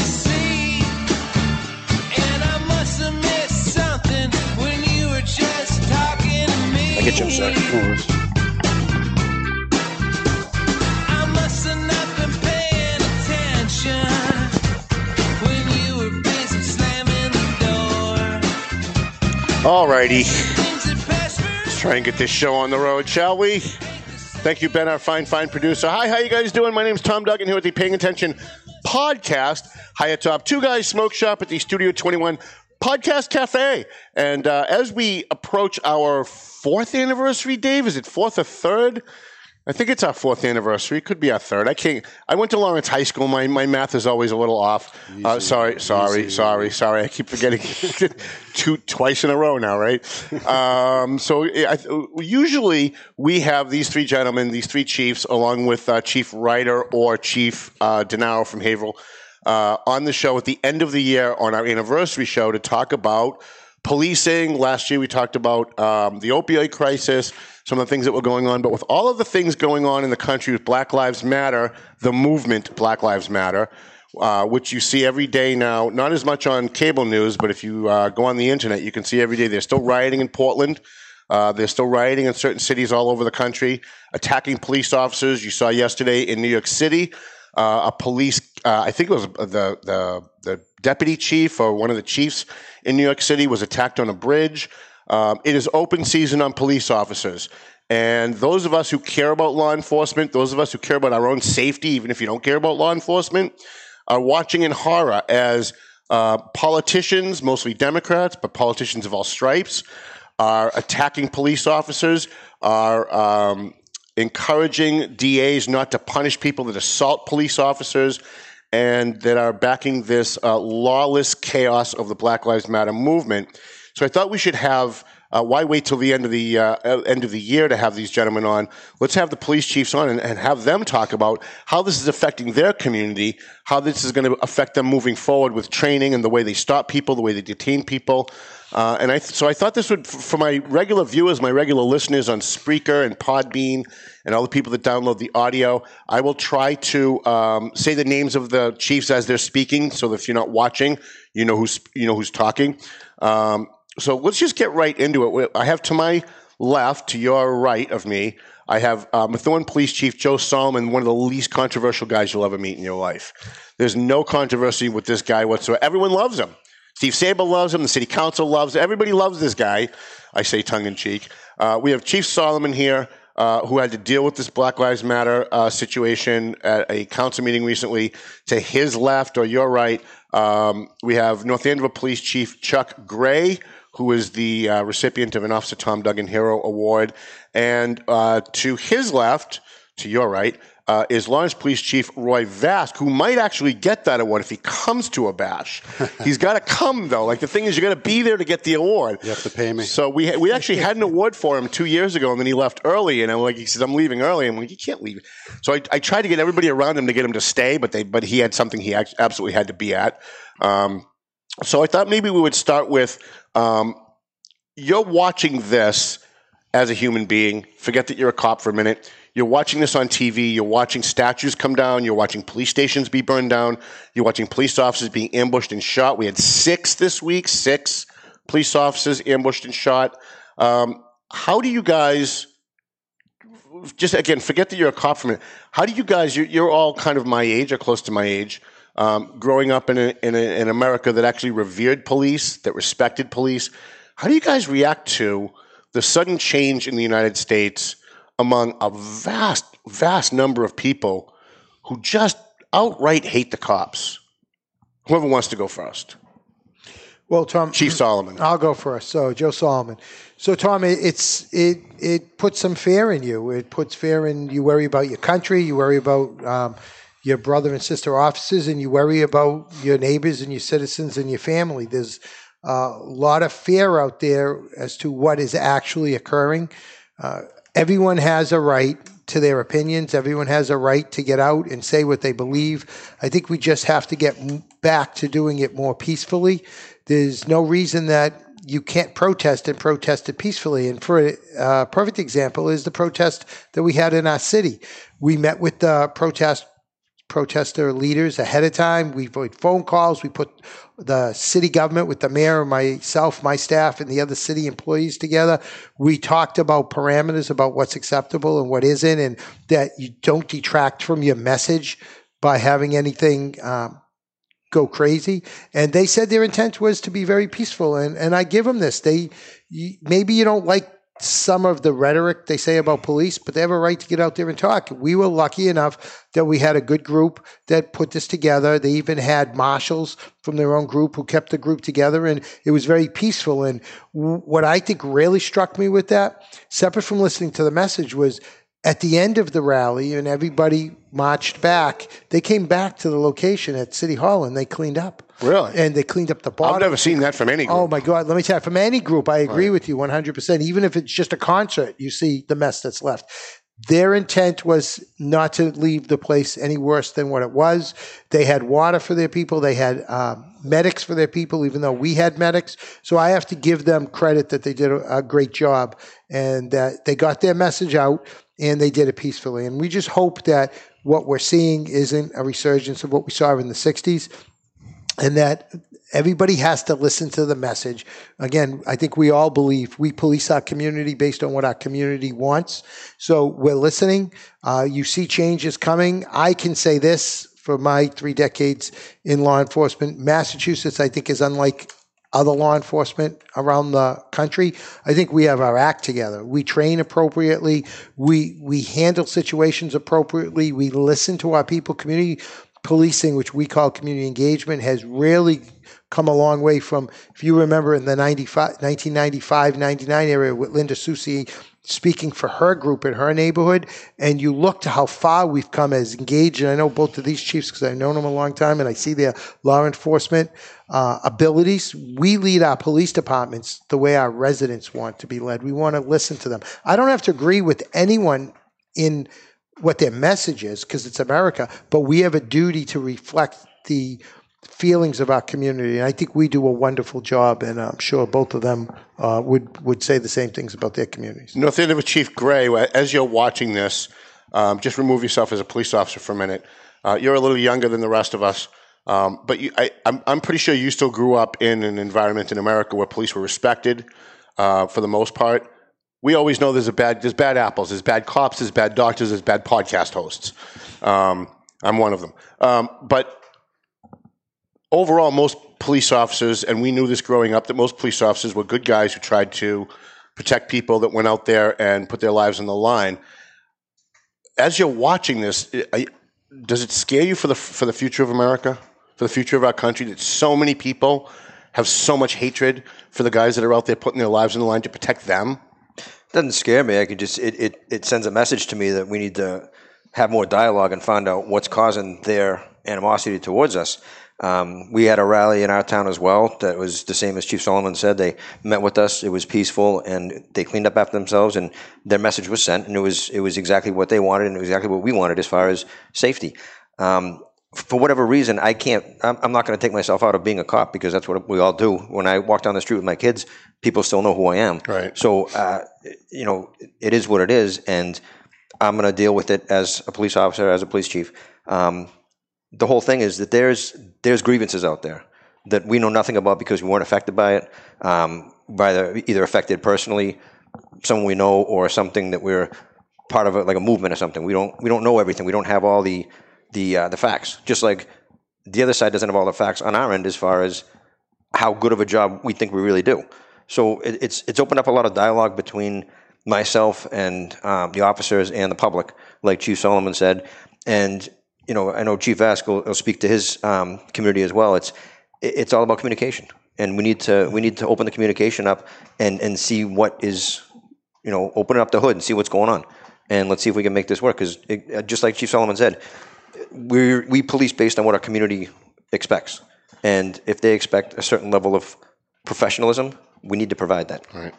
see. And I must have missed something when you were just talking. I get you upset. Alrighty, let's try and get this show on the road, shall we? Thank you, Ben, our fine, fine producer. Hi, how you guys doing? My name's Tom Duggan here with the Paying Attention podcast. High atop Two Guys Smoke Shop at the Studio 21 Podcast Cafe. And uh, as we approach our fourth anniversary, Dave, is it fourth or third? I think it's our fourth anniversary. It could be our third. I can't. I went to Lawrence High School. My, my math is always a little off. Uh, sorry, sorry, sorry, sorry. I keep forgetting two twice in a row now, right? Um, so I, usually we have these three gentlemen, these three chiefs, along with uh, Chief Ryder or Chief uh, Denaro from Haverhill, uh, on the show at the end of the year on our anniversary show to talk about policing. Last year we talked about um, the opioid crisis, some of the things that were going on. But with all of the things going on in the country with Black Lives Matter, the movement Black Lives Matter, uh, which you see every day now, not as much on cable news, but if you uh, go on the internet, you can see every day they're still rioting in Portland. Uh, they're still rioting in certain cities all over the country, attacking police officers. You saw yesterday in New York City, uh, a police, uh, I think it was the, the, the deputy chief or one of the chiefs in New York City was attacked on a bridge. Um, it is open season on police officers. And those of us who care about law enforcement, those of us who care about our own safety, even if you don't care about law enforcement, are watching in horror as uh, politicians, mostly Democrats, but politicians of all stripes, are attacking police officers, are um, encouraging DAs not to punish people that assault police officers, and that are backing this uh, lawless chaos of the Black Lives Matter movement. So I thought we should have. Uh, why wait till the end of the uh, end of the year to have these gentlemen on? Let's have the police chiefs on and, and have them talk about how this is affecting their community, how this is going to affect them moving forward with training and the way they stop people, the way they detain people. Uh, and I th- so I thought this would, for my regular viewers, my regular listeners on Spreaker and Podbean, and all the people that download the audio, I will try to um, say the names of the chiefs as they're speaking, so that if you're not watching, you know who's you know who's talking. Um, so let's just get right into it. I have to my left, to your right of me, I have uh, Methuen Police Chief Joe Solomon, one of the least controversial guys you'll ever meet in your life. There's no controversy with this guy whatsoever. Everyone loves him. Steve Saba loves him. The city council loves him. Everybody loves this guy. I say tongue in cheek. Uh, we have Chief Solomon here, uh, who had to deal with this Black Lives Matter uh, situation at a council meeting recently. To his left or your right, um, we have North Andover Police Chief Chuck Gray, who is the uh, recipient of an Officer Tom Duggan Hero Award. And uh, to his left, to your right, uh, is Lawrence Police Chief Roy Vasque, who might actually get that award if he comes to a bash. He's got to come though. Like the thing is, you got to be there to get the award. You have to pay me. So we we actually had an award for him two years ago, and then he left early. And I'm like, he says, "I'm leaving early." I'm like, "You can't leave." So I, I tried to get everybody around him to get him to stay, but they but he had something he absolutely had to be at. Um, so I thought maybe we would start with um, you're watching this as a human being. Forget that you're a cop for a minute. You're watching this on TV. You're watching statues come down. You're watching police stations be burned down. You're watching police officers being ambushed and shot. We had six this week, six police officers ambushed and shot. Um, how do you guys, just again, forget that you're a cop for a minute. How do you guys, you're, you're all kind of my age or close to my age, um, growing up in, a, in, a, in America that actually revered police, that respected police. How do you guys react to the sudden change in the United States among a vast, vast number of people who just outright hate the cops. Whoever wants to go first. Well, Tom, Chief Solomon. I'll go first. So, Joe Solomon. So, Tom, it, it's it it puts some fear in you. It puts fear in you. Worry about your country. You worry about um, your brother and sister officers, and you worry about your neighbors and your citizens and your family. There's a lot of fear out there as to what is actually occurring. Uh, everyone has a right to their opinions. Everyone has a right to get out and say what they believe. I think we just have to get back to doing it more peacefully. There's no reason that you can't protest and protest it peacefully. And for a uh, perfect example is the protest that we had in our city. We met with the protest protester leaders ahead of time. We put phone calls. We put the city government with the mayor, myself, my staff, and the other city employees together. We talked about parameters about what's acceptable and what isn't, and that you don't detract from your message by having anything um, go crazy. And they said their intent was to be very peaceful. And, and I give them this. They, maybe you don't like some of the rhetoric they say about police, but they have a right to get out there and talk. We were lucky enough that we had a good group that put this together. They even had marshals from their own group who kept the group together, and it was very peaceful. And what I think really struck me with that, separate from listening to the message, was at the end of the rally and everybody marched back, they came back to the location at City Hall and they cleaned up. Really? And they cleaned up the bottom. I've never seen that from any group. Oh my God! Let me tell you, from any group, I agree with you 100. percent Even if it's just a concert, you see the mess that's left. Their intent was not to leave the place any worse than what it was. They had water for their people. They had um, medics for their people, even though we had medics. So I have to give them credit that they did a, a great job and that they got their message out and they did it peacefully. And we just hope that what we're seeing isn't a resurgence of what we saw in the 60s and that everybody has to listen to the message. Again, I think we all believe we police our community based on what our community wants. So we're listening. Uh, you see changes coming. I can say this for my three decades in law enforcement. Massachusetts, I think, is unlike other law enforcement around the country. I think we have our act together. We train appropriately. We we handle situations appropriately. We listen to our people. Community policing, which we call community engagement, has really come a long way from, if you remember in the 95, 1995, 99 area with Linda Susi speaking for her group in her neighborhood, and you look to how far we've come as engaged, and I know both of these chiefs because I've known them a long time and I see their law enforcement uh, abilities. We lead our police departments the way our residents want to be led. We want to listen to them. I don't have to agree with anyone in what their message is because it's America, but we have a duty to reflect the feelings of our community. And I think we do a wonderful job, and I'm sure both of them uh, would would say the same things about their communities. North Andover Chief Gray, as you're watching this, um, just remove yourself as a police officer for a minute. Uh, you're a little younger than the rest of us, um, but you, I, I'm, I'm pretty sure you still grew up in an environment in America where police were respected uh, for the most part. We always know there's a bad there's bad apples, there's bad cops, there's bad doctors, there's bad podcast hosts. Um, I'm one of them. Um, but overall, most police officers, and we knew this growing up, that most police officers were good guys who tried to protect people that went out there and put their lives on the line. As you're watching this, does it scare you for the for the future of America, for the future of our country, that so many people have so much hatred for the guys that are out there putting their lives on the line to protect them? It doesn't scare me. I can just it, it, it sends a message to me that we need to have more dialogue and find out what's causing their animosity towards us. Um, we had a rally in our town as well that was the same as Chief Solomon said. They met with us. It was peaceful, and they cleaned up after themselves. And their message was sent, and it was it was exactly what they wanted, and exactly what we wanted as far as safety. Um, for whatever reason, I can't. I'm, I'm not going to take myself out of being a cop because that's what we all do. When I walk down the street with my kids, people still know who I am. Right. So, uh, you know, it is what it is, and I'm going to deal with it as a police officer, as a police chief. Um, the whole thing is that there's there's grievances out there that we know nothing about because we weren't affected by it, um, by the, either affected personally, someone we know, or something that we're part of, a, like a movement or something. We don't we don't know everything. We don't have all the the uh, the facts. Just like the other side doesn't have all the facts on our end as far as how good of a job we think we really do. So it, it's it's opened up a lot of dialogue between myself and um, the officers and the public, like Chief Solomon said. And you know, I know Chief Ask will, will speak to his um, community as well. It's it's all about communication, and we need to we need to open the communication up and and see what is you know open up the hood and see what's going on, and let's see if we can make this work. Because just like Chief Solomon said, we we police based on what our community expects, and if they expect a certain level of professionalism, we need to provide that. Right.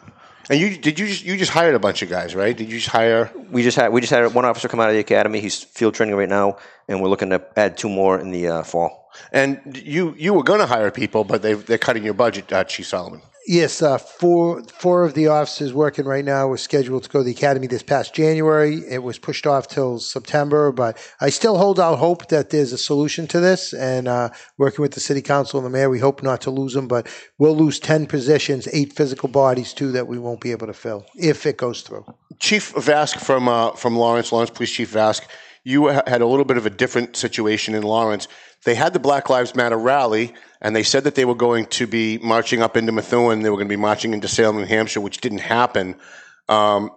And you did you just you just hired a bunch of guys, right? Did you just hire? We just had we just had one officer come out of the academy. He's field training right now, and we're looking to add two more in the uh, fall. And you you were going to hire people, but they they're cutting your budget, uh, Chief Solomon. Yes, uh, four four of the officers working right now were scheduled to go to the academy this past January. It was pushed off till September, but I still hold out hope that there's a solution to this. And uh, working with the city council and the mayor, we hope not to lose them, but we'll lose ten positions, eight physical bodies too that we won't be able to fill if it goes through. Chief Vasque from uh, from Lawrence, Lawrence Police Chief Vasque, you had a little bit of a different situation in Lawrence. They had the Black Lives Matter rally, and they said that they were going to be marching up into Methuen. They were going to be marching into Salem, New Hampshire, which didn't happen. Um,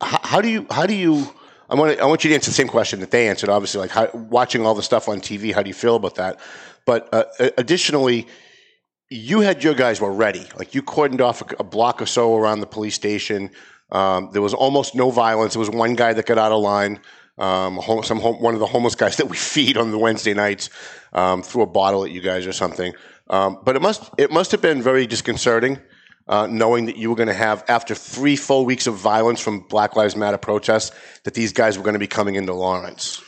how, how do you? How do you? I want to, I want you to answer the same question that they answered. Obviously, like how, watching all the stuff on TV, how do you feel about that? But uh, additionally, you had your guys were ready. Like you cordoned off a, a block or so around the police station. Um, there was almost no violence. There was one guy that got out of line. Um, home, some home, one of the homeless guys that we feed on the Wednesday nights um, threw a bottle at you guys or something. Um, but it must it must have been very disconcerting uh, knowing that you were going to have after three full weeks of violence from Black Lives Matter protests that these guys were going to be coming into Lawrence.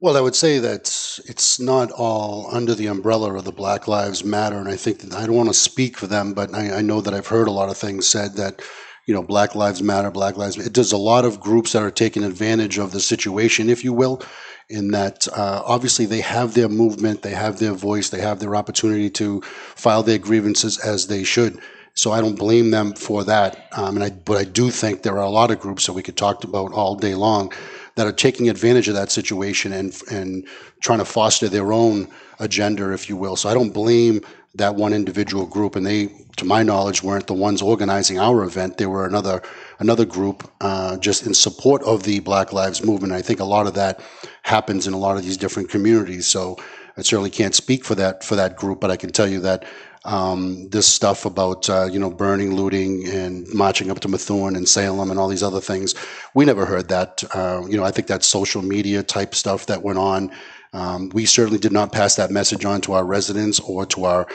Well, I would say that it's not all under the umbrella of the Black Lives Matter, and I think that I don't want to speak for them, but I, I know that I've heard a lot of things said that you know, Black Lives Matter, Black Lives. There's a lot of groups that are taking advantage of the situation, if you will, in that uh, obviously they have their movement, they have their voice, they have their opportunity to file their grievances as they should. So I don't blame them for that. Um, and I, but I do think there are a lot of groups that we could talk about all day long that are taking advantage of that situation and and trying to foster their own agenda, if you will. So I don't blame that one individual group, and they, to my knowledge, weren't the ones organizing our event. They were another another group uh, just in support of the Black Lives Movement. I think a lot of that happens in a lot of these different communities. So I certainly can't speak for that for that group, but I can tell you that um, this stuff about uh, you know burning, looting, and marching up to Methuen and Salem and all these other things, we never heard that. Uh, you know, I think that social media type stuff that went on um, we certainly did not pass that message on to our residents or to our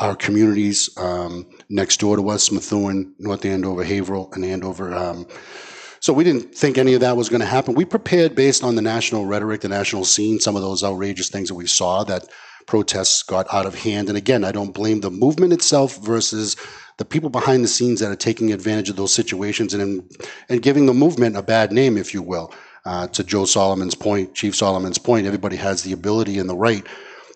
our communities um, next door to us, Methuen, North Andover, Haverhill, and Andover. Um, so we didn't think any of that was going to happen. We prepared based on the national rhetoric, the national scene, some of those outrageous things that we saw that protests got out of hand. And again, I don't blame the movement itself versus the people behind the scenes that are taking advantage of those situations and and giving the movement a bad name, if you will. Uh, to Joe Solomon's point, Chief Solomon's point, everybody has the ability and the right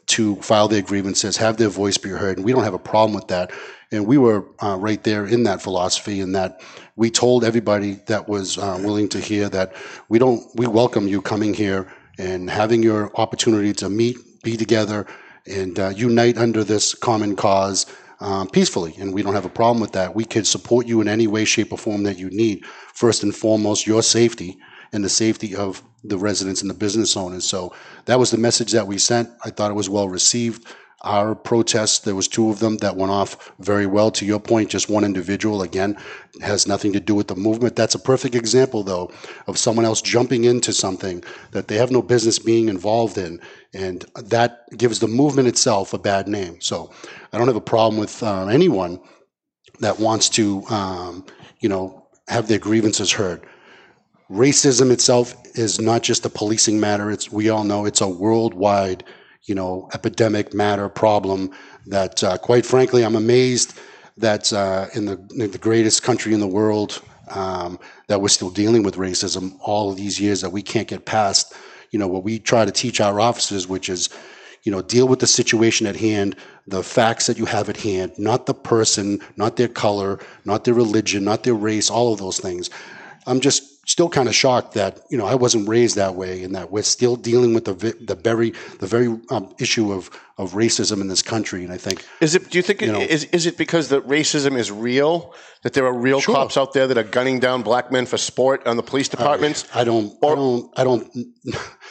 to file their grievances, have their voice be heard, and we don't have a problem with that. And we were uh, right there in that philosophy, in that we told everybody that was uh, willing to hear that we don't, we welcome you coming here and having your opportunity to meet, be together, and uh, unite under this common cause um, peacefully. And we don't have a problem with that. We can support you in any way, shape, or form that you need. First and foremost, your safety and the safety of the residents and the business owners. So that was the message that we sent. I thought it was well received. Our protests, there was two of them that went off very well. To your point, just one individual, again, has nothing to do with the movement. That's a perfect example, though, of someone else jumping into something that they have no business being involved in. And that gives the movement itself a bad name. So I don't have a problem with uh, anyone that wants to, um, you know, have their grievances heard racism itself is not just a policing matter. It's we all know it's a worldwide, you know, epidemic matter problem. That uh, quite frankly, I'm amazed that uh, in the in the greatest country in the world um, that we're still dealing with racism all these years that we can't get past. You know what we try to teach our officers, which is you know, deal with the situation at hand, the facts that you have at hand, not the person, not their color, not their religion, not their race, all of those things. I'm just still kind of shocked that you know I wasn't raised that way, and that we're still dealing with the vi- the very the very um, issue of of racism in this country. And I think Is it? Do you think You it know- is? Is it because the racism is real? That there are real Sure. cops out there that are gunning down black men for sport on the police departments? I don't, I don't, I don't.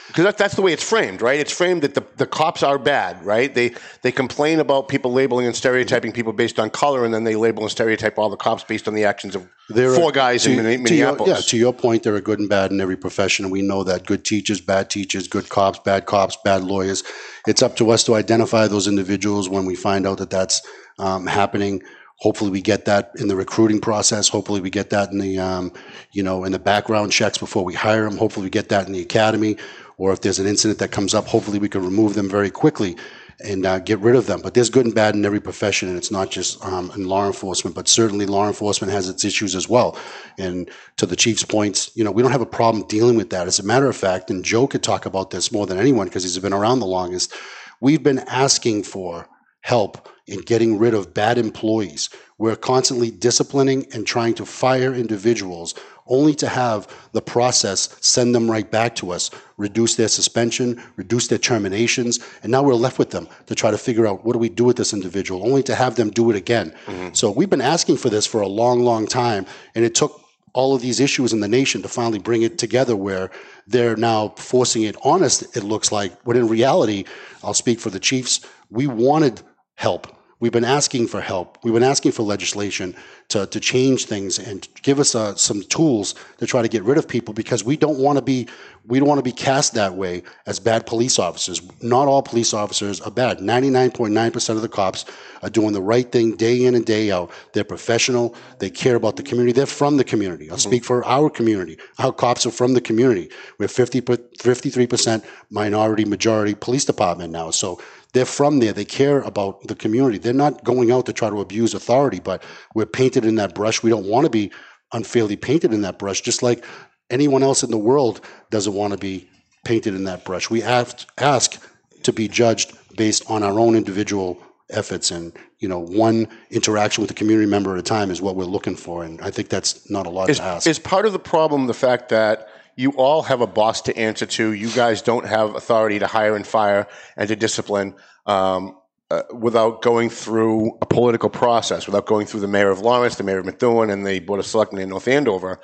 Because that, that's the way it's framed, right? It's framed that the, the cops are bad, right? They they complain about people labeling and stereotyping people based on color, and then they label and stereotype all the cops based on the actions of There four are- guys to- in Minne- to your- Minneapolis. yeah, to your point, there are good and bad in every profession, and we know that good teachers, bad teachers, good cops, bad cops, bad lawyers. It's up to us to identify those individuals when we find out that that's um, happening. Hopefully, we get that in the recruiting process. Hopefully, we get that in the um, you know in the background checks before we hire them. Hopefully, we get that in the academy, or if there's an incident that comes up, hopefully we can remove them very quickly and uh, get rid of them. But there's good and bad in every profession, and it's not just um, in law enforcement, but certainly law enforcement has its issues as well. And to the chief's points, you know, we don't have a problem dealing with that. As a matter of fact, and Joe could talk about this more than anyone because he's been around the longest, we've been asking for help in getting rid of bad employees. We're constantly disciplining and trying to fire individuals only to have the process send them right back to us, reduce their suspension, reduce their terminations, and now we're left with them to try to figure out what do we do with this individual, only to have them do it again. Mm-hmm. So we've been asking for this for a long, long time, and it took all of these issues in the nation to finally bring it together where they're now forcing it on us, it looks like. But in reality, I'll speak for the Chiefs, we wanted help. We've been asking for help. We've been asking for legislation to, to change things and give us uh, some tools to try to get rid of people because we don't want to be we don't want to be cast that way as bad police officers. Not all police officers are bad. 99.9% of the cops are doing the right thing day in and day out. They're professional. They care about the community. They're from the community. I'll speak for our community. Our cops are from the community. We're 50, 53% minority majority police department now. So they're from there. They care about the community. They're not going out to try to abuse authority, but we're painted in that brush. We don't want to be unfairly painted in that brush, just like anyone else in the world doesn't want to be painted in that brush. We ask, ask to be judged based on our own individual efforts and you know one interaction with a community member at a time is what we're looking for and i think that's not a lot Is, to ask is part of the problem the fact that you all have a boss to answer to? You guys don't have authority to hire and fire and to discipline um, uh, without going through a political process, without going through the mayor of Lawrence, the mayor of Methuen, and the board of selectmen in North Andover.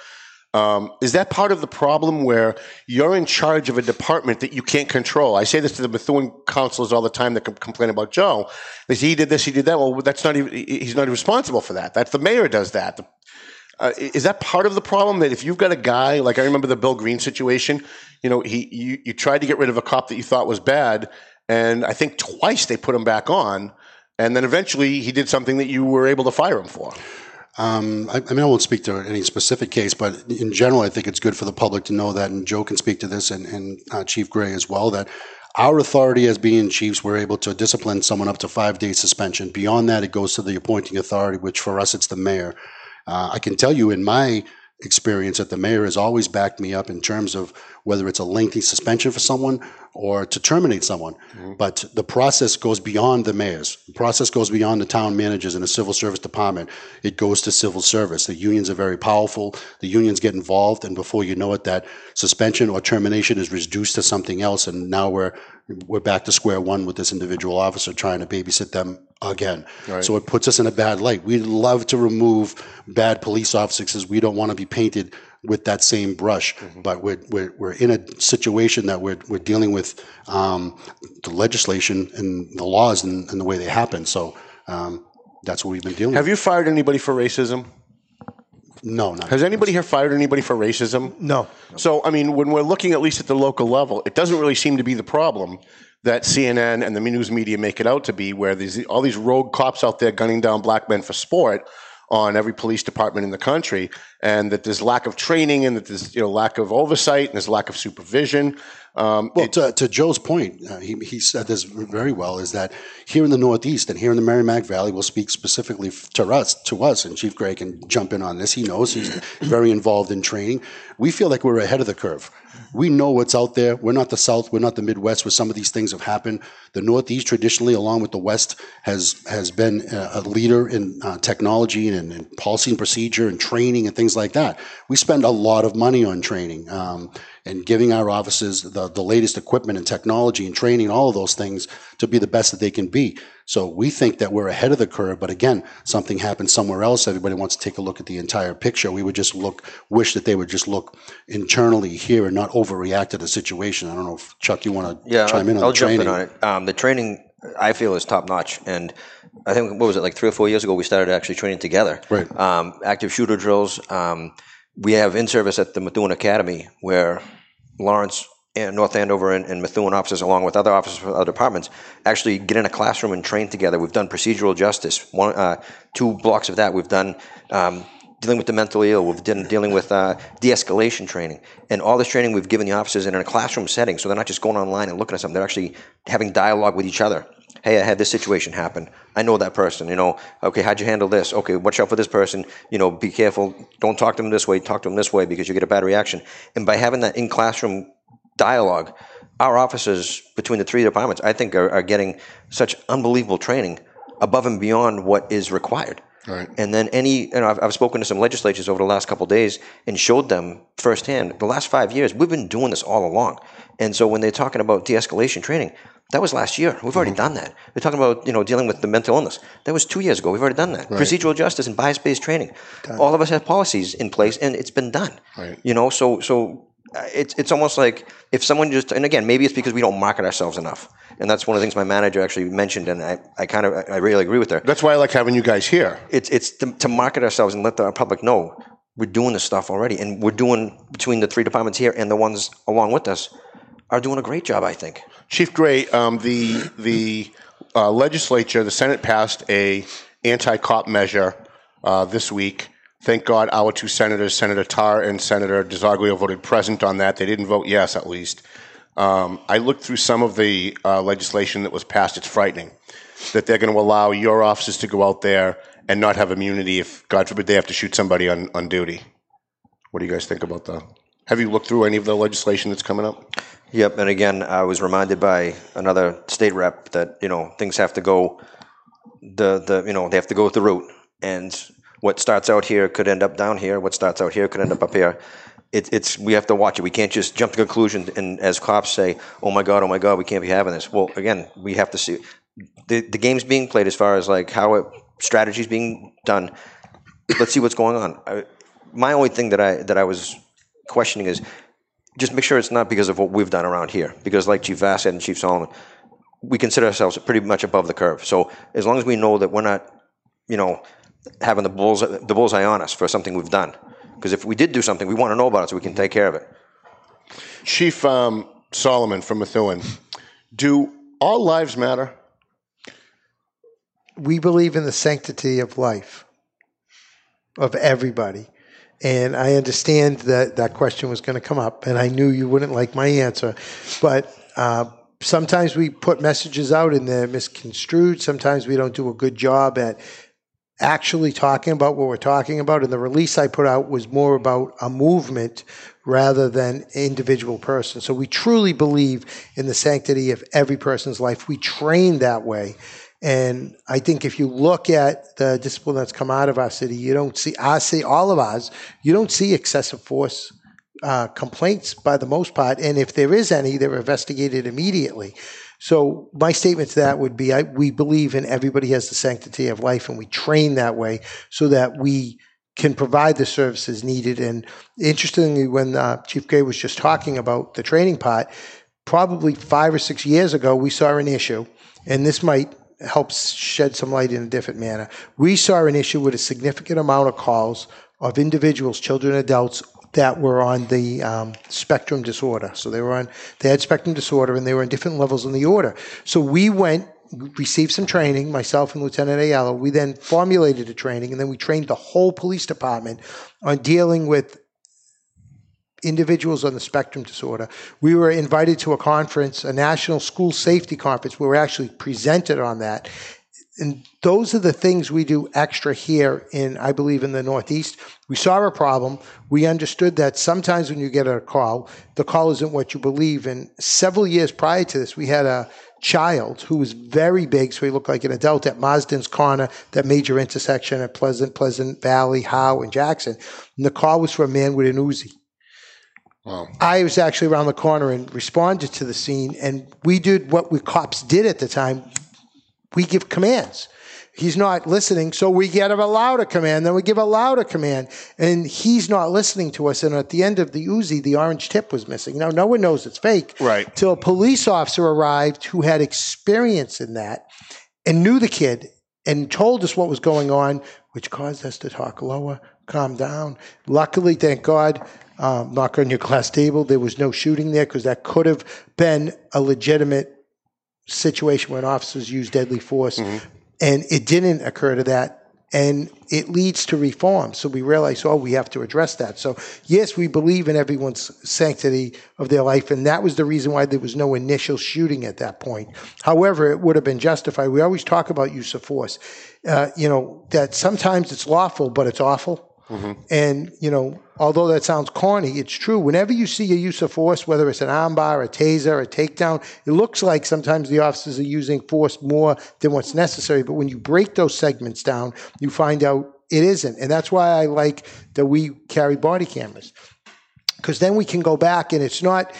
Um, is that part of the problem where you're in charge of a department that you can't control? I say this to the Methuen councilors all the time that com- complain about Joe. They say he did this, he did that. Well, that's not even, he's not responsible for that. That's the mayor does that. The uh, is that part of the problem that if you've got a guy like I remember the Bill Green situation, you know, he you, you tried to get rid of a cop that you thought was bad, and I think twice they put him back on, and then eventually he did something that you were able to fire him for. Um, I, I mean, I won't speak to any specific case, but in general, I think it's good for the public to know that, and Joe can speak to this, and, and uh, Chief Gray as well, that our authority as being chiefs, we're able to discipline someone up to five days suspension. Beyond that, it goes to the appointing authority, which for us, it's the mayor. Uh, I can tell you in my experience that the mayor has always backed me up in terms of whether it's a lengthy suspension for someone or to terminate someone. But the process goes beyond the mayors. The process goes beyond the town managers and the civil service department. It goes to civil service. The unions are very powerful. The unions get involved, and before you know it, that suspension or termination is reduced to something else, and now we're we're back to square one with this individual officer trying to babysit them again. Right. So it puts us in a bad light. We'd love to remove bad police officers because we don't want to be painted with that same brush. But we're, we're, we're in a situation that we're, we're dealing with um, the legislation and the laws and, and the way they happen. So um, that's what we've been dealing Have with. you fired anybody for racism? No, not Has anybody here fired anybody for racism? No. So, I mean, when we're looking at least at the local level, it doesn't really seem to be the problem that CNN and the news media make it out to be, where there's all these rogue cops out there gunning down black men for sport on every police department in the country, and that there's lack of training and that there's you know lack of oversight and there's lack of supervision. Um, Well, to, to Joe's point, uh, he, he said this very well, is that here in the Northeast and here in the Merrimack Valley, we'll speak specifically to us, to us, and Chief Gray can jump in on this. He knows he's very involved in training. We feel like we're ahead of the curve. We know what's out there. We're not the South. We're not the Midwest, where some of these things have happened. The Northeast, traditionally, along with the West, has has been uh, a leader in uh, technology and, and policy and procedure and training and things things like that. We spend a lot of money on training um, and giving our officers the, the latest equipment and technology and training, all of those things to be the best that they can be. So we think that we're ahead of the curve. But again, something happens somewhere else. Everybody wants to take a look at the entire picture. We would just look, wish that they would just look internally here and not overreact to the situation. I don't know if Chuck, you want to Yeah, chime in I'll, on I'll the jump training. in on it. Um, the training I feel is top notch, and I think what was it like three or four years ago we started actually training together. Right. Um, active shooter drills. Um, we have in service at the Methuen Academy where Lawrence and North Andover and, and Methuen officers, along with other officers from other departments, actually get in a classroom and train together. We've done procedural justice. One, uh, two blocks of that. We've done. Um, Dealing with the mentally ill, we've done dealing with uh, de-escalation training, and all this training we've given the officers in a classroom setting, so they're not just going online and looking at something; they're actually having dialogue with each other. Hey, I had this situation happen. I know that person. You know, okay, how'd you handle this? Okay, watch out for this person. You know, be careful. Don't talk to them this way. Talk to them this way because you get a bad reaction. And by having that in classroom dialogue, our officers between the three departments, I think, are, are getting such unbelievable training above and beyond what is required. Right. And then any, you know, I've, I've spoken to some legislatures over the last couple of days and showed them firsthand the last five years we've been doing this all along. And so when they're talking about de-escalation training, that was last year. We've already done that. They're talking about you know dealing with the mental illness. That was two years ago. We've already done that. Right. Procedural justice and bias-based training. All of us have policies in place, and it's been done. Right. You know, so so uh, it's it's almost like if someone just and again maybe it's because we don't market ourselves enough, and that's one of the things my manager actually mentioned, and I, I kind of I really agree with her. That's why I like having you guys here. It's it's to, to market ourselves and let the public know we're doing this stuff already, and we're doing between the three departments here and the ones along with us are doing a great job. I think. Chief Gray, um, the the uh, legislature, the Senate passed a anti-cop measure uh, this week. Thank God, our two senators, Senator Tarr and Senator DiZoglio, voted present on that. They didn't vote yes, at least. Um, I looked through some of the uh, legislation that was passed. It's frightening that they're going to allow your officers to go out there and not have immunity if, God forbid, they have to shoot somebody on, on duty. What do you guys think about that? Have you looked through any of the legislation that's coming up? Yep, and again, I was reminded by another state rep that you know things have to go the the you know they have to go the route, and what starts out here could end up down here. What starts out here could end up up here. It, it's we have to watch it. We can't just jump to conclusions and as cops say, "Oh my God, oh my God, we can't be having this." Well, again, we have to see the the game's being played as far as like how it strategies being done. Let's see what's going on. I, my only thing that I that I was questioning is just make sure it's not because of what we've done around here. Because, like Chief Vasque and Chief Solomon, we consider ourselves pretty much above the curve. So, as long as we know that we're not, you know, having the bulls the bullseye on us for something we've done, because if we did do something, we want to know about it so we can take care of it. Chief um, Solomon from Methuen, do all lives matter? we believe in the sanctity of life of everybody. And I understand that that question was going to come up, and I knew you wouldn't like my answer. But uh, sometimes we put messages out and they're misconstrued. Sometimes we don't do a good job at actually talking about what we're talking about. And the release I put out was more about a movement rather than individual person. So we truly believe in the sanctity of every person's life. We train that way. And I think if you look at the discipline that's come out of our city, you don't see, I see all of ours, you don't see excessive force uh, complaints by the most part. And if there is any, they're investigated immediately. So my statement to that would be: I, we believe in everybody has the sanctity of life, and we train that way so that we can provide the services needed. And interestingly, when uh, Chief Gray was just talking about the training part, probably five or six years ago, we saw an issue, and this might help shed some light in a different manner. We saw an issue with a significant amount of calls of individuals, children, adults that were on the um, spectrum disorder. So they were on, they had spectrum disorder and they were in different levels in the order. So we went, received some training, myself and Lieutenant Ayala. We then formulated a training and then we trained the whole police department on dealing with individuals on the spectrum disorder. We were invited to a conference, a national school safety conference, where we actually presented on that. And those are the things we do extra here in, I believe, in the Northeast. We saw a problem. We understood that sometimes when you get a call, the call isn't what you believe. And several years prior to this, we had a child who was very big, so he looked like an adult at Marsden's Corner, that major intersection at Pleasant, Pleasant Valley, Howe, and Jackson. And the call was for a man with an Uzi. Wow. I was actually around the corner and responded to the scene, and we did what we cops did at the time. We give commands. He's not listening, so we get him a louder command, then we give a louder command, and he's not listening to us. And at the end of the Uzi, the orange tip was missing. Now, no one knows it's fake. Right. Till a police officer arrived who had experience in that and knew the kid and told us what was going on, which caused us to talk lower, calm down. Luckily, thank God, um, knock on your glass table, there was no shooting there because that could have been a legitimate situation when officers use deadly force. And it didn't occur to that. And it leads to reform. So we realize, oh, we have to address that. So, yes, we believe in everyone's sanctity of their life. And that was the reason why there was no initial shooting at that point. However, it would have been justified. We always talk about use of force. Uh, you know, that sometimes it's lawful, but it's awful. Mm-hmm. And, you know, although that sounds corny, it's true. Whenever you see a use of force, whether it's an armbar, a taser, a takedown, it looks like sometimes the officers are using force more than what's necessary. But when you break those segments down, you find out it isn't. And that's why I like that we carry body cameras. Because then we can go back and it's not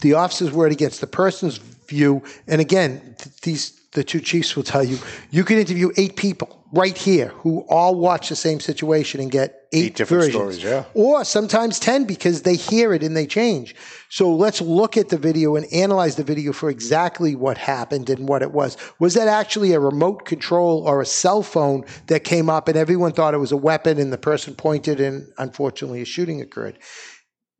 the officer's word against the person's view. And again, th- these the two chiefs will tell you, you can interview eight people right here who all watch the same situation and get eight, Eight different versions. stories, yeah. Or sometimes 10 because they hear it and they change. So let's look at the video and analyze the video for exactly what happened and what it was. Was that actually a remote control or a cell phone that came up and everyone thought it was a weapon and the person pointed and unfortunately a shooting occurred?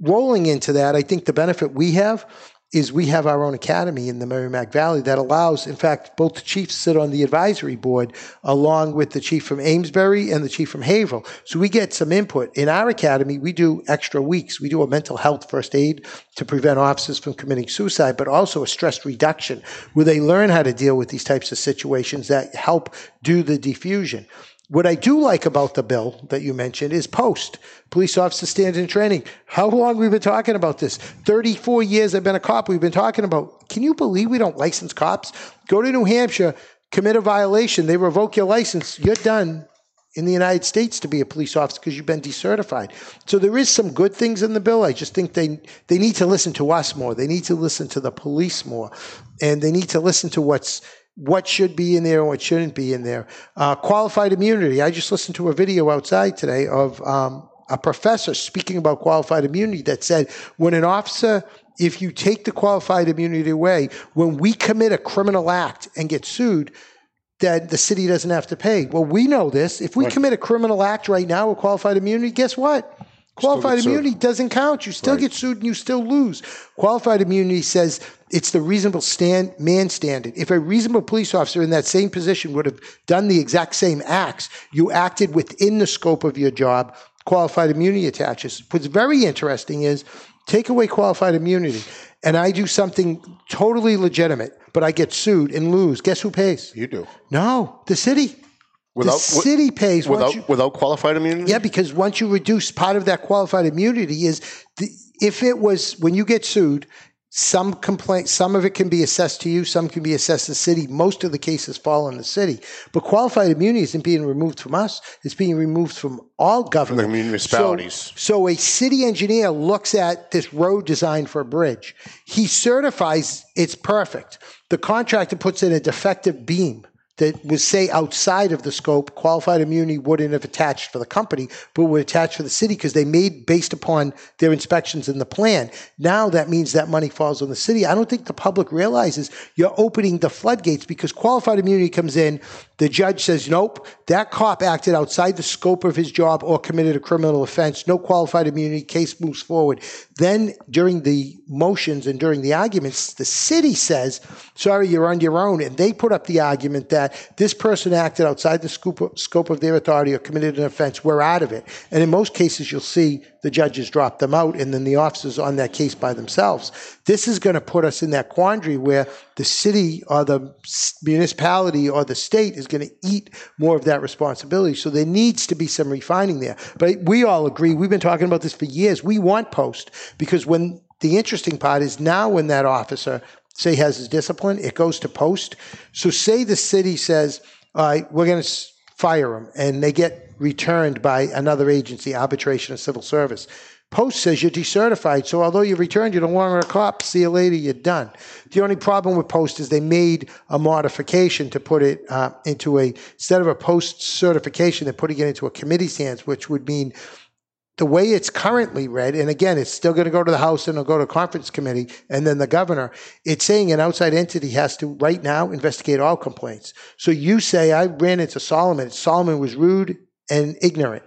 rolling into that, I think the benefit we have is we have our own academy in the Merrimack Valley that allows, in fact, both the chiefs sit on the advisory board along with the chief from Amesbury and the chief from Haverhill. So we get some input. In our academy, we do extra weeks. We do a mental health first aid to prevent officers from committing suicide, but also a stress reduction where they learn how to deal with these types of situations that help do the diffusion. What I do like about the bill that you mentioned is post police officer stands in training. How long we've been talking about this? 34 years I've been a cop. We've been talking about, can you believe we don't license cops? Go to New Hampshire, commit a violation. They revoke your license. You're done in the United States to be a police officer because you've been decertified. So there is some good things in the bill. I just think they they need to listen to us more. They need to listen to the police more, and they need to listen to what's what should be in there and what shouldn't be in there. Uh, qualified immunity. I just listened to a video outside today of um, a professor speaking about qualified immunity that said when an officer if you take the qualified immunity away, when we commit a criminal act and get sued, that the city doesn't have to pay. Well, we know this. If we commit a criminal act right now with qualified immunity, guess what? Qualified immunity doesn't count. You still get sued and you still lose. Qualified immunity says it's the reasonable stand man standard. If a reasonable police officer in that same position would have done the exact same acts, you acted within the scope of your job. Qualified immunity attaches. What's very interesting is take away qualified immunity, and I do something totally legitimate, but I get sued and lose. Guess who pays? You do. No, the city. Without- the city pays Without you- without qualified immunity? yeah, because once you reduce part of that qualified immunity is the, if it was when you get sued, some complaint, some of it can be assessed to you, some can be assessed to the city. Most of the cases fall in the city, but qualified immunity isn't being removed from us; it's being removed from all government, from the municipalities. So, so a city engineer looks at this road design for a bridge. He certifies it's perfect. The contractor puts in a defective beam that was say outside of the scope, qualified immunity wouldn't have attached for the company, but would attach for the city because they made based upon their inspections in the plan. Now that means that money falls on the city. I don't think the public realizes you're opening the floodgates because qualified immunity comes in. The judge says, nope, that cop acted outside the scope of his job or committed a criminal offense. No qualified immunity. Case moves forward. Then during the motions and during the arguments, the city says, sorry, you're on your own. And they put up the argument that this person acted outside the scope of their authority or committed an offense. We're out of it. And in most cases, you'll see the judges drop them out and then the officers on that case by themselves. This is going to put us in that quandary where the city or the municipality or the state is going to eat more of that responsibility. So there needs to be some refining there. But we all agree, we've been talking about this for years. We want post because when the interesting part is now when that officer say has his discipline, it goes to post. So say the city says, all right, we're going to fire him, and they get returned by another agency, arbitration or civil service. Post says you're decertified, so although you returned, you don't want a cop. See you later, you're done. The only problem with Post is they made a modification to put it uh, into a instead of a post certification, they're putting it into a committee stance, which would mean the way it's currently read, and again, it's still going to go to the House and it'll go to conference committee and then the governor. It's saying an outside entity has to right now investigate all complaints. So you say I ran into Solomon. Solomon was rude and ignorant.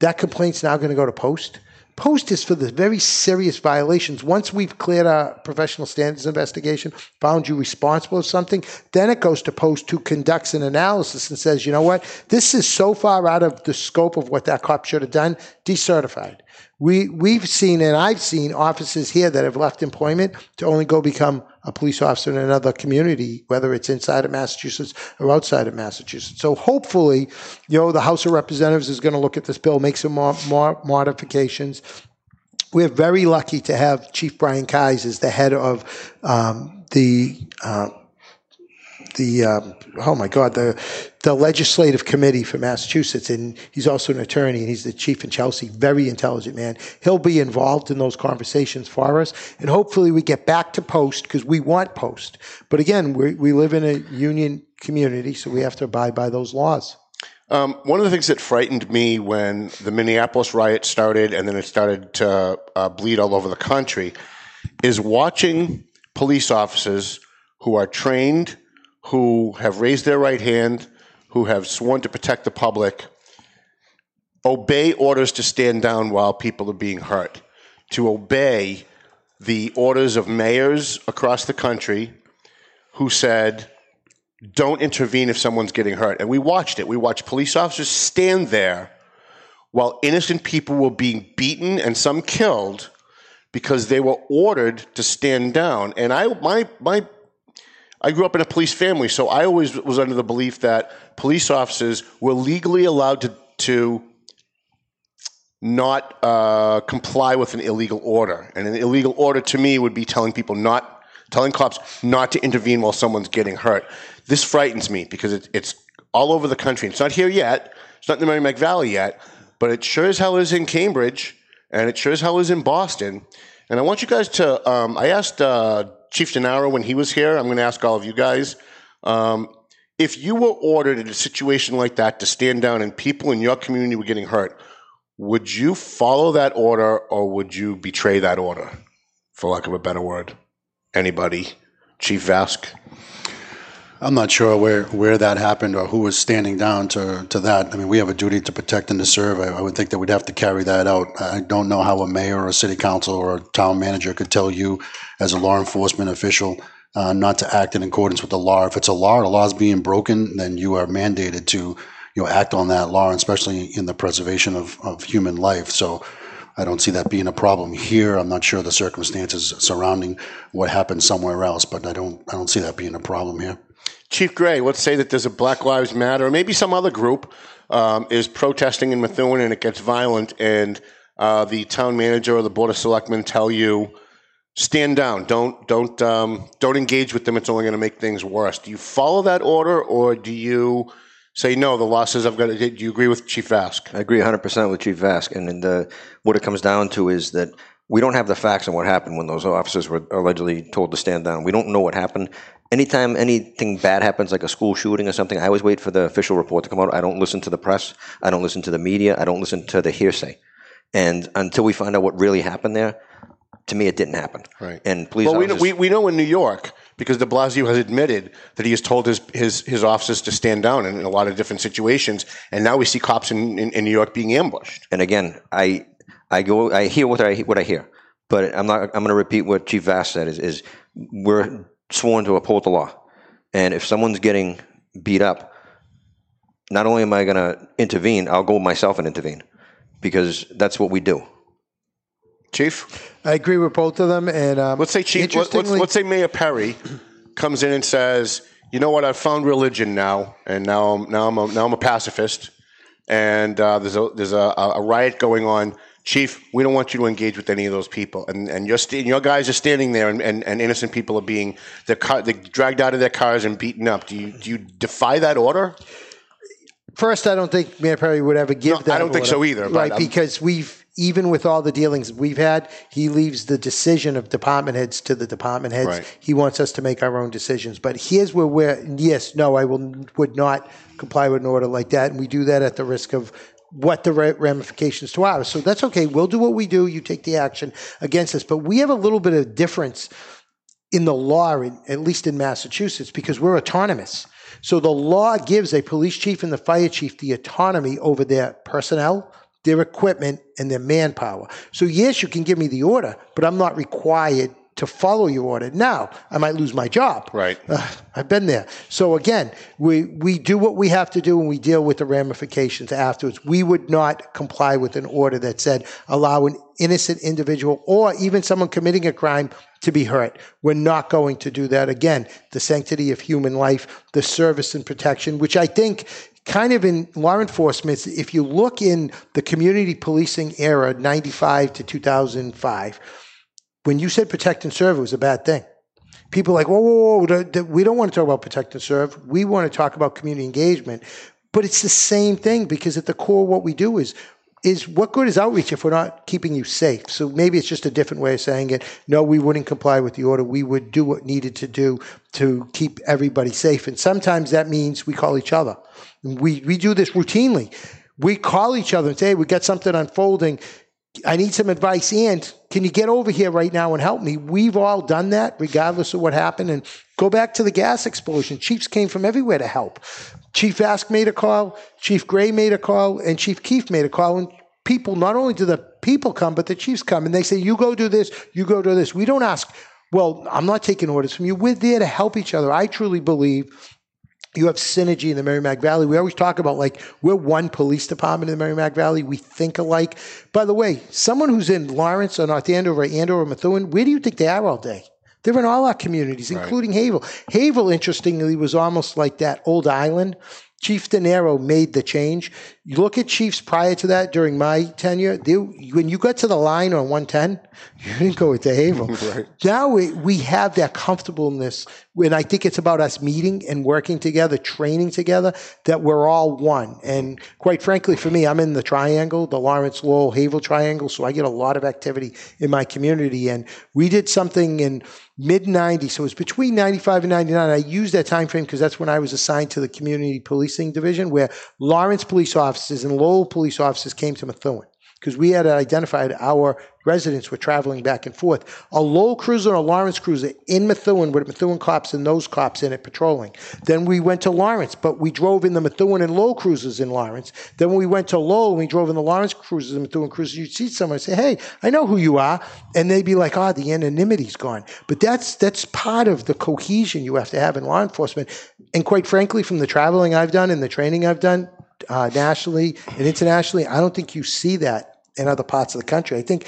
That complaint's now going to go to post. Post is for the very serious violations. Once we've cleared our professional standards investigation, found you responsible of something, then it goes to Post who conducts an analysis and says, you know what, this is so far out of the scope of what that cop should have done, decertified. We, we've seen, and I've seen officers here that have left employment to only go become a police officer in another community, whether it's inside of Massachusetts or outside of Massachusetts. So hopefully, you know, the House of Representatives is going to look at this bill, make some more, more modifications. We're very lucky to have Chief Brian Kyes as the head of um, the uh, the um, oh my god the the legislative committee for Massachusetts, and he's also an attorney, and he's the chief in Chelsea. Very intelligent man. He'll be involved in those conversations for us, and hopefully we get back to post because we want post. But again, we we live in a union community, so we have to abide by those laws. Um, one of the things that frightened me when the Minneapolis riot started and then it started to uh, bleed all over the country is watching police officers who are trained, who have raised their right hand, who have sworn to protect the public, obey orders to stand down while people are being hurt, to obey the orders of mayors across the country who said, don't intervene if someone's getting hurt. And we watched it. We watched police officers stand there while innocent people were being beaten and some killed because they were ordered to stand down. And I, my, my, I grew up in a police family, so I always was under the belief that police officers were legally allowed to, to not uh, comply with an illegal order. And an illegal order to me would be telling people not, telling cops not to intervene while someone's getting hurt. This frightens me because it, it's all over the country. It's not here yet. It's not in the Merrimack Valley yet, but it sure as hell is in Cambridge, and it sure as hell is in Boston. And I want you guys to. Um, I asked uh, Chief Denaro when he was here. I'm going to ask all of you guys. Um, if you were ordered in a situation like that to stand down and people in your community were getting hurt, would you follow that order or would you betray that order, for lack of a better word? Anybody? Chief Vasque? I'm not sure where, where that happened or who was standing down to, to that. I mean, we have a duty to protect and to serve. I, I would think that we'd have to carry that out. I don't know how a mayor or a city council or a town manager could tell you, as a law enforcement official, uh, not to act in accordance with the law. If it's a law, the law is being broken, then you are mandated to you know act on that law, especially in the preservation of, of human life. So I don't see that being a problem here. I'm not sure the circumstances surrounding what happened somewhere else, but I don't I don't see that being a problem here. Chief Gray, let's say that there's a Black Lives Matter, or maybe some other group um, is protesting in Methuen and it gets violent, and uh, the town manager or the board of selectmen tell you, stand down, don't don't um, don't engage with them. It's only going to make things worse. Do you follow that order, or do you say no? The law says I've got to. Do you agree with Chief Vasque? I agree 100% with Chief Vasque. And, and what it comes down to is that we don't have the facts on what happened when those officers were allegedly told to stand down. We don't know what happened. Anytime anything bad happens, like a school shooting or something, I always wait for the official report to come out. I don't listen to the press. I don't listen to the media. I don't listen to the hearsay. And until we find out what really happened there, to me, it didn't happen. Right. And please, well, we know, we, we know in New York because De Blasio has admitted that he has told his, his, his officers to stand down in, a lot of different situations, and now we see cops in, in, in New York being ambushed. And again, I I go I hear what I what I hear, but I'm not. I'm going to repeat what Chief Vasque said: is is we're sworn to uphold the law, and if someone's getting beat up, not only am I going to intervene, I'll go myself and intervene because that's what we do. Chief, I agree with both of them. And um, let's say Chief, let, let's, let's say Mayor Perry comes in and says, "You know what? I've found religion now, and now I'm now I'm a, now I'm a pacifist." And uh, there's a there's a, a riot going on. Chief, we don't want you to engage with any of those people, and and your st- your guys are standing there, and, and, and innocent people are being they're, car- they're dragged out of their cars and beaten up. Do you do you defy that order? First, I don't think Mayor Perry would ever give No, that. I don't think order. so either, but right? I'm- because we've even with all the dealings we've had, he leaves the decision of department heads to the department heads. Right. He wants us to make our own decisions. But here's where we're yes, no, I will would not comply with an order like that, and we do that at the risk of what the ra- ramifications to ours. So that's okay. We'll do what we do. You take the action against us. But we have a little bit of difference in the law, at least in Massachusetts, because we're autonomous. So the law gives a police chief and the fire chief the autonomy over their personnel, their equipment, and their manpower. So yes, you can give me the order, but I'm not required to follow your order. Now, I might lose my job. Right. Uh, I've been there. So again, we, we do what we have to do and we deal with the ramifications afterwards. We would not comply with an order that said allow an innocent individual or even someone committing a crime to be hurt. We're not going to do that. Again, the sanctity of human life, the service and protection, which I think kind of in law enforcement, if you look in the community policing era, 95 to 2005, when you said protect and serve, it was a bad thing. People are like, whoa, whoa, whoa, we don't want to talk about protect and serve. We want to talk about community engagement. But it's the same thing because at the core, what we do is is what good is outreach if we're not keeping you safe? So maybe it's just a different way of saying it. No, we wouldn't comply with the order. We would do what needed to do to keep everybody safe. And sometimes that means we call each other. We we do this routinely. We call each other and say, hey, we got something unfolding. I need some advice. And can you get over here right now and help me? We've all done that, regardless of what happened. And go back to the gas explosion. Chiefs came from everywhere to help. Chief Vasque made a call, Chief Gray made a call, and Chief Keefe made a call. And people, not only do the people come, but the chiefs come and they say, you go do this, you go do this. We don't ask, well, I'm not taking orders from you. We're there to help each other. I truly believe you have synergy in the Merrimack Valley. We always talk about like we're one police department in the Merrimack Valley. We think alike. By the way, someone who's in Lawrence or North Andover, Andover, Methuen, where do you think they are all day? They're in all our communities, including Haverhill. Haverhill, interestingly, was almost like that old island. Chief Denaro made the change. You look at Chiefs prior to that during my tenure, they, when you got to the line on 110, you didn't go with the Haverhill. Now we, we have that comfortableness, and I think it's about us meeting and working together, training together, that we're all one. And quite frankly, for me, I'm in the triangle, the Lawrence Lowell Haverhill triangle, so I get a lot of activity in my community. And we did something in mid 90s, so it was between 95 and 99. I use that time frame because that's when I was assigned to the community policing division, where Lawrence police officers and Lowell police officers came to Methuen because we had identified our residents were traveling back and forth. A Lowell cruiser and a Lawrence cruiser in Methuen with Methuen cops and those cops in it patrolling. Then we went to Lawrence, but we drove in the Methuen and Lowell cruisers in Lawrence. Then we went to Lowell and we drove in the Lawrence cruisers and Methuen cruisers. You'd see someone and say, "Hey, I know who you are," and they'd be like, "Ah, the anonymity's gone." But that's that's part of the cohesion you have to have in law enforcement. And quite frankly, from the traveling I've done and the training I've done uh, nationally and internationally, I don't think you see that in other parts of the country. I think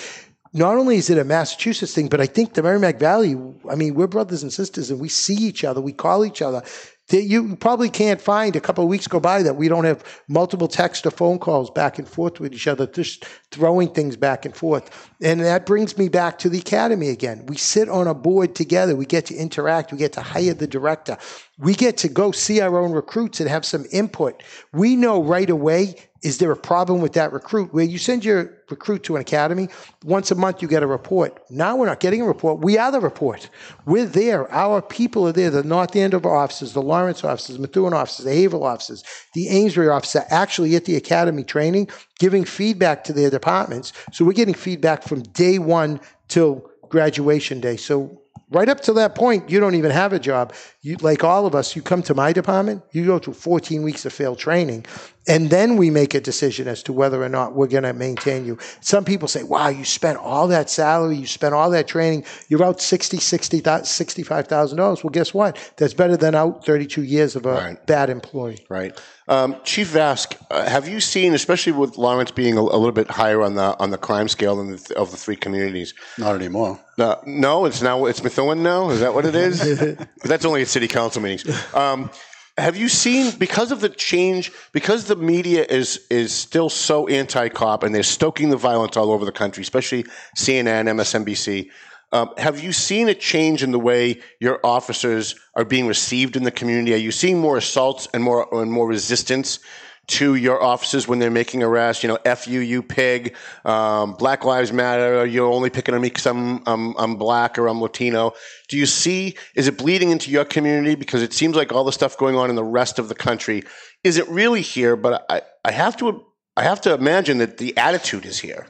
not only is it a Massachusetts thing, but I think the Merrimack Valley, I mean, we're brothers and sisters and we see each other, we call each other. You probably can't find a couple of weeks go by that we don't have multiple text or phone calls back and forth with each other, just throwing things back and forth. And that brings me back to the academy again. We sit on a board together, we get to interact, we get to hire the director, we get to go see our own recruits and have some input. We know right away is there a problem with that recruit? Where you send your recruit to an academy, once a month you get a report. Now we're not getting a report. We are the report. We're there. Our people are there. The North Andover officers, the Lawrence officers, the Methuen officers, the Haverhill officers, the Amesbury officers are actually at the academy training, giving feedback to their departments. So we're getting feedback from day one till graduation day. So right up to that point, you don't even have a job. You, like all of us, you come to my department, you go through 14 weeks of failed training, and then we make a decision as to whether or not we're going to maintain you. Some people say, wow, you spent all that salary, you spent all that training, you're out 60, 60, $65,000. Well, guess what? That's better than out 32 years of a Right. bad employee. Right. Um, Chief Vasque, uh, have you seen, especially with Lawrence being a, a little bit higher on the on the crime scale than the, th- of the three communities? Not anymore. Uh, no, it's now it's Methuen now. Is that what it is? that's only at city council meetings. Um, have you seen because of the change because the media is is still so anti-cop and they're stoking the violence all over the country especially cnn msnbc um, have you seen a change in the way your officers are being received in the community are you seeing more assaults and more and more resistance to your officers when they're making arrests. You know, F you, you pig, um, Black Lives Matter, you're only picking on me because I'm, I'm, I'm black or I'm Latino. Do you see, is it bleeding into your community? Because it seems like all the stuff going on in the rest of the country isn't really here, but I, I have to, I have to imagine that the attitude is here.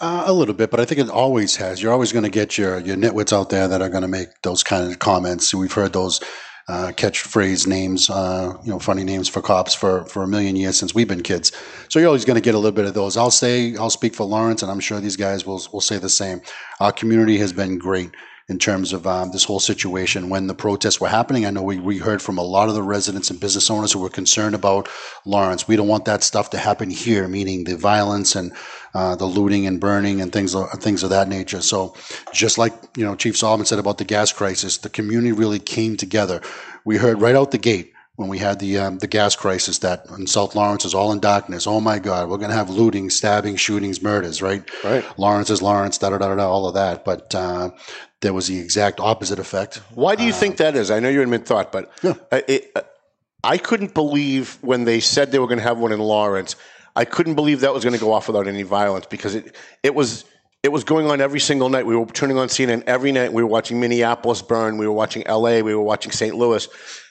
Uh, a little bit, but I think it always has. You're always going to get your your nitwits out there that are going to make those kind of comments. We've heard those uh, catchphrase names, uh, you know, funny names for cops for, for a million years since we've been kids. So you're always going to get a little bit of those. I'll say, I'll speak for Lawrence, and I'm sure these guys will, will say the same. Our community has been great in terms of um, this whole situation when the protests were happening. I know we, we heard from a lot of the residents and business owners who were concerned about Lawrence. We don't want that stuff to happen here, meaning the violence and uh, the looting and burning and things things of that nature. So, just like you know, Chief Solomon said about the gas crisis, the community really came together. We heard right out the gate when we had the um, the gas crisis that in South Lawrence is all in darkness. Oh my God, we're going to have looting, stabbing, shootings, murders, right? Right. Lawrence is Lawrence, da da da da, all of that. But uh, there was the exact opposite effect. Why do you uh, think that is? I know you're in mid thought, but yeah. it, I couldn't believe when they said they were going to have one in Lawrence I couldn't believe that was going to go off without any violence because it it was it was going on every single night. We were turning on CNN every night. We were watching Minneapolis burn. We were watching LA. We were watching St. Louis.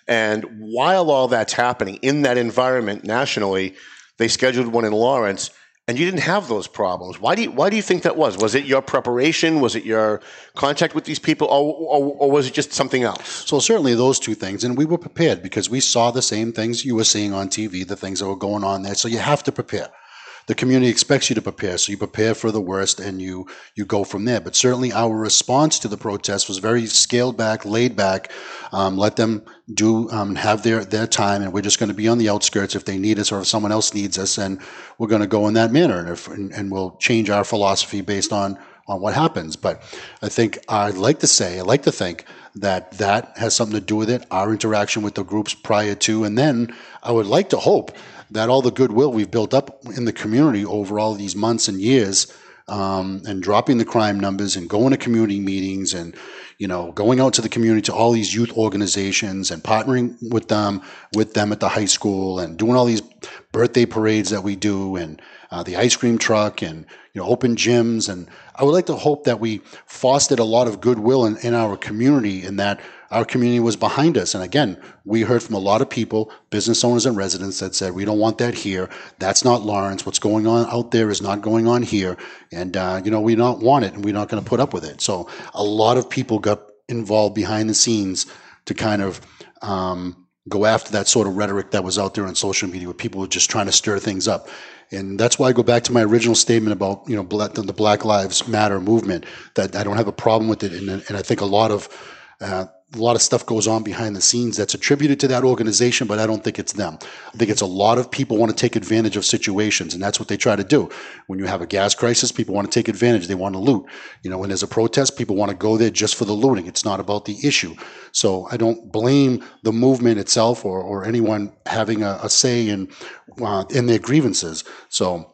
And while all that's happening in that environment nationally, they scheduled one in Lawrence and you didn't have those problems. Why do you, why do you think that was? Was it your preparation? Was it your contact with these people, or, or, or, was it just something else? So certainly those two things, and we were prepared because we saw the same things you were seeing on TV, the things that were going on there. So you have to prepare the community expects you to prepare. So you prepare for the worst and you you go from there. But certainly our response to the protest was very scaled back, laid back. Um, let them do um, have their their time, and we're just going to be on the outskirts if they need us or if someone else needs us, and we're going to go in that manner, and, if, and, and we'll change our philosophy based on on what happens. But I think I'd like to say, I like to think that that has something to do with it. Our interaction with the groups prior to, and then I would like to hope that all the goodwill we've built up in the community over all these months and years, um, and dropping the crime numbers and going to community meetings and you know going out to the community to all these youth organizations and partnering with them with them at the high school and doing all these birthday parades that we do and uh, the ice cream truck and you know open gyms. And I would like to hope that we fostered a lot of goodwill in, in our community in that our community was behind us. And again, we heard from a lot of people, business owners and residents that said, we don't want that here. That's not Lawrence. What's going on out there is not going on here. And, uh, you know, we don't want it and we're not going to put up with it. So a lot of people got involved behind the scenes to kind of, um, go after that sort of rhetoric that was out there on social media where people were just trying to stir things up. And that's why I go back to my original statement about, you know, the Black Lives Matter movement, that I don't have a problem with it. And, and I think a lot of, uh, a lot of stuff goes on behind the scenes that's attributed to that organization, but I don't think it's them. I think it's a lot of people want to take advantage of situations, and that's what they try to do. When you have a gas crisis, people want to take advantage. They want to loot. You know, when there's a protest, people want to go there just for the looting. It's not about the issue. So I don't blame the movement itself or, or anyone having a, a say in uh, in their grievances. So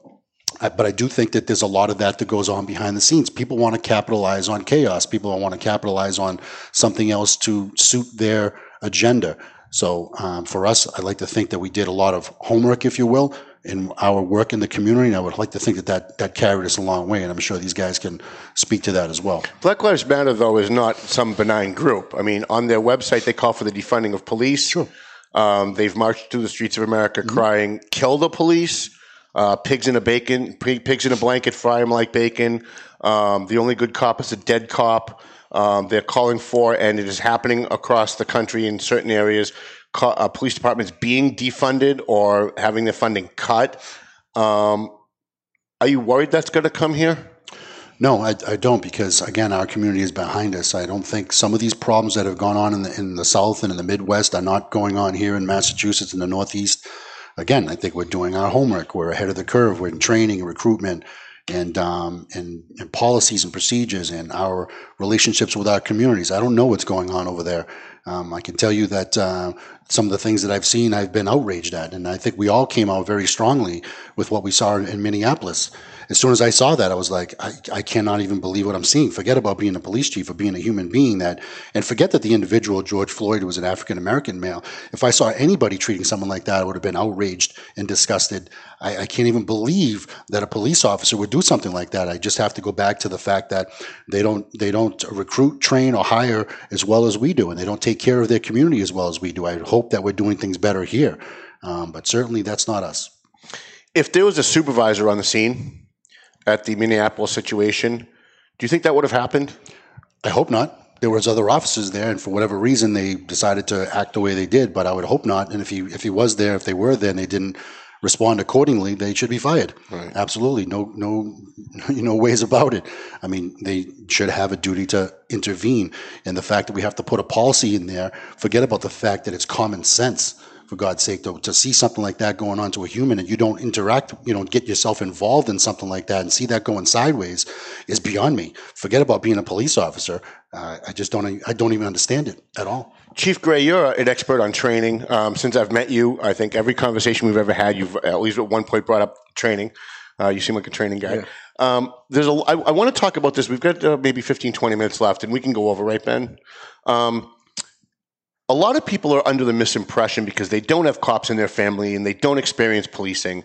but I do think that there's a lot of that that goes on behind the scenes. People want to capitalize on chaos. People want to capitalize on something else to suit their agenda. So um, for us, I like to think that we did a lot of homework, if you will, in our work in the community. And I would like to think that that, that carried us a long way. And I'm sure these guys can speak to that as well. Black Lives Matter, though, is not some benign group. I mean, on their website, they call for the defunding of police. Sure. Um, they've marched through the streets of America mm-hmm. crying, kill the police uh, pigs in a bacon, pigs in a blanket, fry them like bacon. Um, the only good cop is a dead cop. Um, they're calling for, and it is happening across the country in certain areas. Co- uh, police departments being defunded or having their funding cut. Um, are you worried that's going to come here? No, I, I, don't because again, our community is behind us. I don't think some of these problems that have gone on in the in the South and in the Midwest are not going on here in Massachusetts and the Northeast again, I think we're doing our homework. We're ahead of the curve. We're in training and recruitment and, um, and, and policies and procedures and our relationships with our communities. I don't know what's going on over there. Um, I can tell you that uh, some of the things that I've seen, I've been outraged at, and I think we all came out very strongly with what we saw in, in Minneapolis. As soon as I saw that, I was like, I, I cannot even believe what I'm seeing. Forget about being a police chief or being a human being that, and forget that the individual George Floyd was an African American male. If I saw anybody treating someone like that, I would have been outraged and disgusted. I, I can't even believe that a police officer would do something like that. I just have to go back to the fact that they don't they don't recruit, train, or hire as well as we do, and they don't take care of their community as well as we do. I hope that we're doing things better here, um, but certainly that's not us. If there was a supervisor on the scene at the Minneapolis situation, do you think that would have happened? I hope not. There was other officers there, and for whatever reason, they decided to act the way they did. But I would hope not. And if he if he was there, if they were there, and they didn't respond accordingly, they should be fired. Right. Absolutely, no no you know ways about it. I mean, they should have a duty to intervene. And the fact that we have to put a policy in there, forget about the fact that it's common sense. For God's sake, to, to see something like that going on to a human and you don't interact, you don't get yourself involved in something like that and see that going sideways is beyond me. Forget about being a police officer. Uh, I just don't, I don't even understand it at all. Chief Gray, you're an expert on training. Um, since I've met you, I think every conversation we've ever had, you've at least at one point brought up training. Uh, you seem like a training guy. Um, there's a, I, I want to talk about this. We've got uh, maybe 15, 20 minutes left, and we can go over, right, Ben? Um, a lot of people are under the misimpression because they don't have cops in their family and they don't experience policing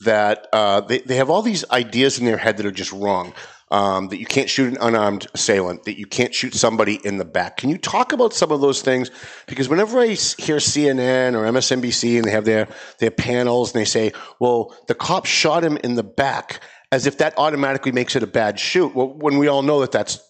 that uh, they, they have all these ideas in their head that are just wrong. Um, that you can't shoot an unarmed assailant, that you can't shoot somebody in the back. Can you talk about some of those things? Because whenever I hear CNN or MSNBC and they have their, their panels and they say, well, the cop shot him in the back, as if that automatically makes it a bad shoot. Well, when we all know that that's,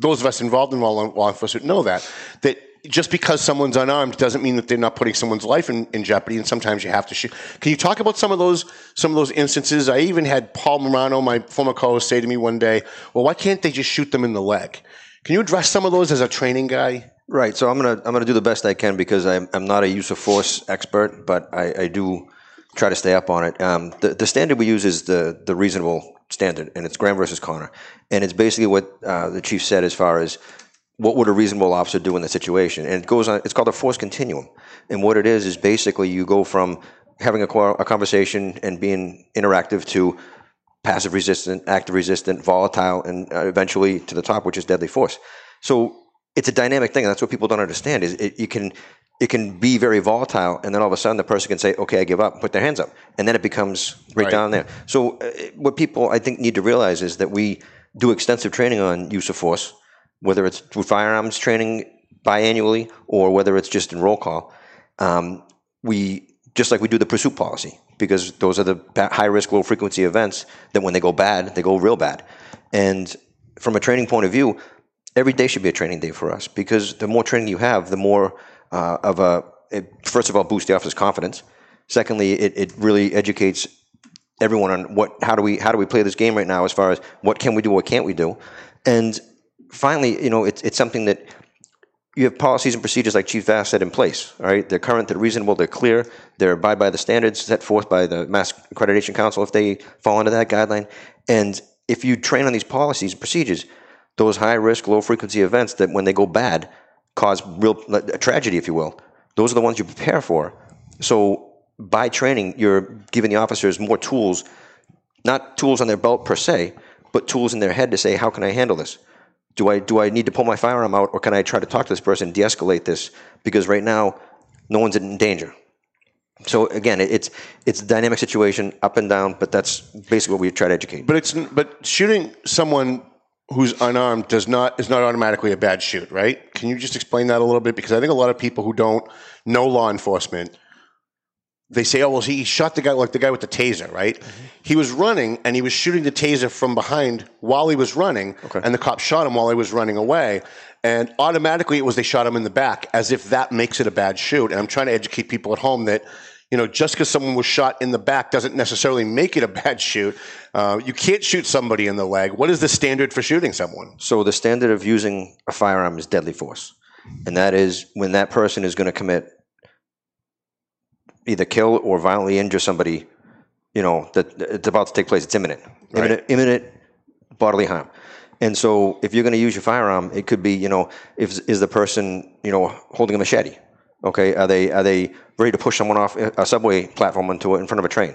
those of us involved in law, law enforcement know that, that just because someone's unarmed doesn't mean that they're not putting someone's life in, in jeopardy, and sometimes you have to shoot. Can you talk about some of those some of those instances? I even had Paul Morano, my former co-host, say to me one day, "Well, why can't they just shoot them in the leg?" Can you address some of those as a training guy? Right. So I'm gonna I'm gonna do the best I can because I'm I'm not a use of force expert, but I, I do try to stay up on it. Um, the the standard we use is the the reasonable standard, and it's Graham versus Connor, and it's basically what uh, the chief said as far as what would a reasonable officer do in the situation, and it goes on. It's called a force continuum, and what it is is basically you go from having a, a conversation and being interactive to passive resistant, active resistant, volatile, and uh, eventually to the top, which is deadly force. So it's a dynamic thing, and that's what people don't understand. Is it, you can it can be very volatile, and then all of a sudden the person can say, "Okay, I give up," put their hands up, and then it becomes right, Right. down there. So uh, what people I think need to realize is that we do extensive training on use of force, whether it's through firearms training biannually or whether it's just in roll call. Um, we just like we do the pursuit policy because those are the high risk, low frequency events that when they go bad, they go real bad. And from a training point of view, every day should be a training day for us because the more training you have, the more uh, of a it, first of all boosts the officer's confidence. Secondly, it, it really educates everyone on what how do we how do we play this game right now as far as what can we do, what can't we do, and finally, you know, it's it's something that you have policies and procedures like Chief Vasque said in place. All right, they're current, they're reasonable, they're clear, they're abide by the standards set forth by the Mass Accreditation Council if they fall under that guideline. And if you train on these policies and procedures, those high risk, low frequency events that when they go bad cause real uh, a tragedy, if you will, those are the ones you prepare for. So by training, you're giving the officers more tools, not tools on their belt per se, but tools in their head to say, how can I handle this? Do I do I need to pull my firearm out, or can I try to talk to this person, and de-escalate this? Because right now, no one's in danger. So again, it's it's a dynamic situation, up and down, but that's basically what we try to educate. But it's but shooting someone who's unarmed does not is not automatically a bad shoot, right? Can you just explain that a little bit? Because I think a lot of people who don't know law enforcement, they say, "Oh, well, he shot the guy like the guy with the taser, right? He was running and he was shooting the taser from behind while he was running, and the cop shot him while he was running away." And automatically, it was they shot him in the back, as if that makes it a bad shoot. And I'm trying to educate people at home that you know, just because someone was shot in the back doesn't necessarily make it a bad shoot. Uh, you can't shoot somebody in the leg. What is the standard for shooting someone? So the standard of using a firearm is deadly force, and that is when that person is going to commit either kill or violently injure somebody. You know that it's about to take place. It's imminent, imminent, imminent bodily harm. And so, if you're going to use your firearm, it could be, you know, if is the person, you know, holding a machete? Okay, are they are they ready to push someone off uh, a subway platform into it in front of a train?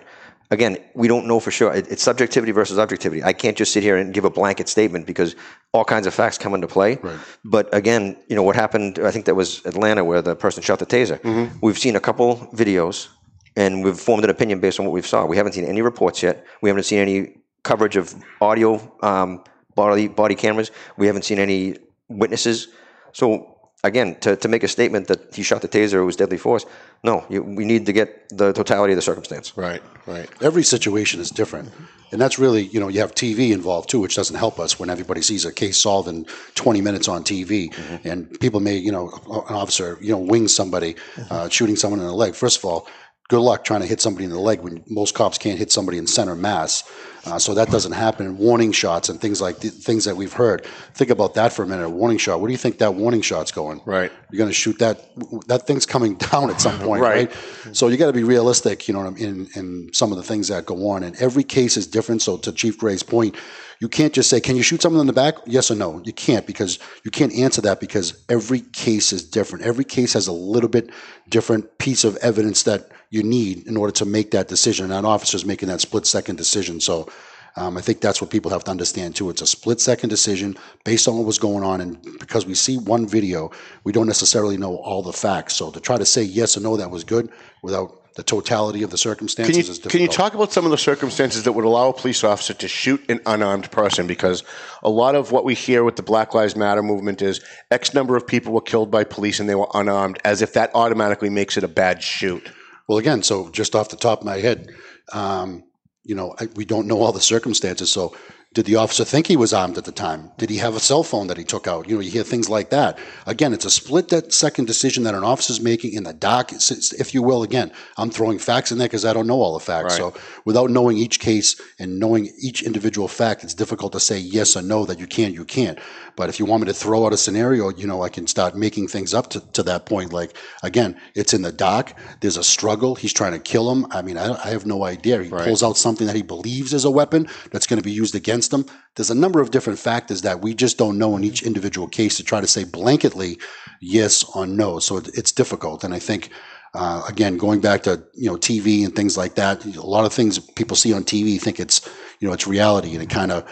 Again, we don't know for sure. It's subjectivity versus objectivity. I can't just sit here and give a blanket statement because all kinds of facts come into play. Right. But again, you know what happened? I think that was Atlanta where the person shot the taser. We've seen a couple videos, and we've formed an opinion based on what we've saw. We haven't seen any reports yet. We haven't seen any coverage of audio um, body body cameras. We haven't seen any witnesses. So again, to, to make a statement that he shot the taser, it was deadly force. No, you, we need to get the totality of the circumstance. Right, right. Every situation is different. And that's really, you know, you have TV involved too, which doesn't help us when everybody sees a case solved in 20 minutes on TV. And people may, you know, an officer, you know, wing somebody, uh, shooting someone in the leg. First of all, good luck trying to hit somebody in the leg when most cops can't hit somebody in center mass. Uh, so that doesn't happen. Warning shots and things like th- things that we've heard. Think about that for a minute. A warning shot. Where do you think that warning shot's going? Right. You're going to shoot that. That thing's coming down at some point, Right. right? So you got to be realistic, you know, in in some of the things that go on. And every case is different. So to Chief Gray's point, you can't just say, "Can you shoot someone in the back?" Yes or no. You can't because you can't answer that because every case is different. Every case has a little bit different piece of evidence that you need in order to make that decision. And that officer's making that split second decision. So. Um, I think that's what people have to understand too. It's a split second decision based on what was going on, and because we see one video, we don't necessarily know all the facts. So to try to say yes or no that was good without the totality of the circumstances Can you, is difficult. can you talk about some of the circumstances that would allow a police officer to shoot an unarmed person? Because a lot of what we hear with the Black Lives Matter movement is X number of people were killed by police and they were unarmed, as if that automatically makes it a bad shoot. Well, again, so just off the top of my head, um, you know, I, we don't know all the circumstances. So, did the officer think he was armed at the time? Did he have a cell phone that he took out? You know, you hear things like that. Again, it's a split second decision that an officer's making in the dock, if you will. Again, I'm throwing facts in there because I don't know all the facts. So, without knowing each case and knowing each individual fact, it's difficult to say yes or no that you can, you can't. But if you want me to throw out a scenario, you know, I can start making things up to, to that point. Like, again, it's in the dock. There's a struggle. He's trying to kill him. I mean, I, I have no idea. He pulls out something that he believes is a weapon that's going to be used against him. There's a number of different factors that we just don't know in each individual case to try to say blanketly yes or no. So it, it's difficult. And I think, uh, again, going back to you know TV and things like that, a lot of things people see on TV think it's you know it's reality, and it kind of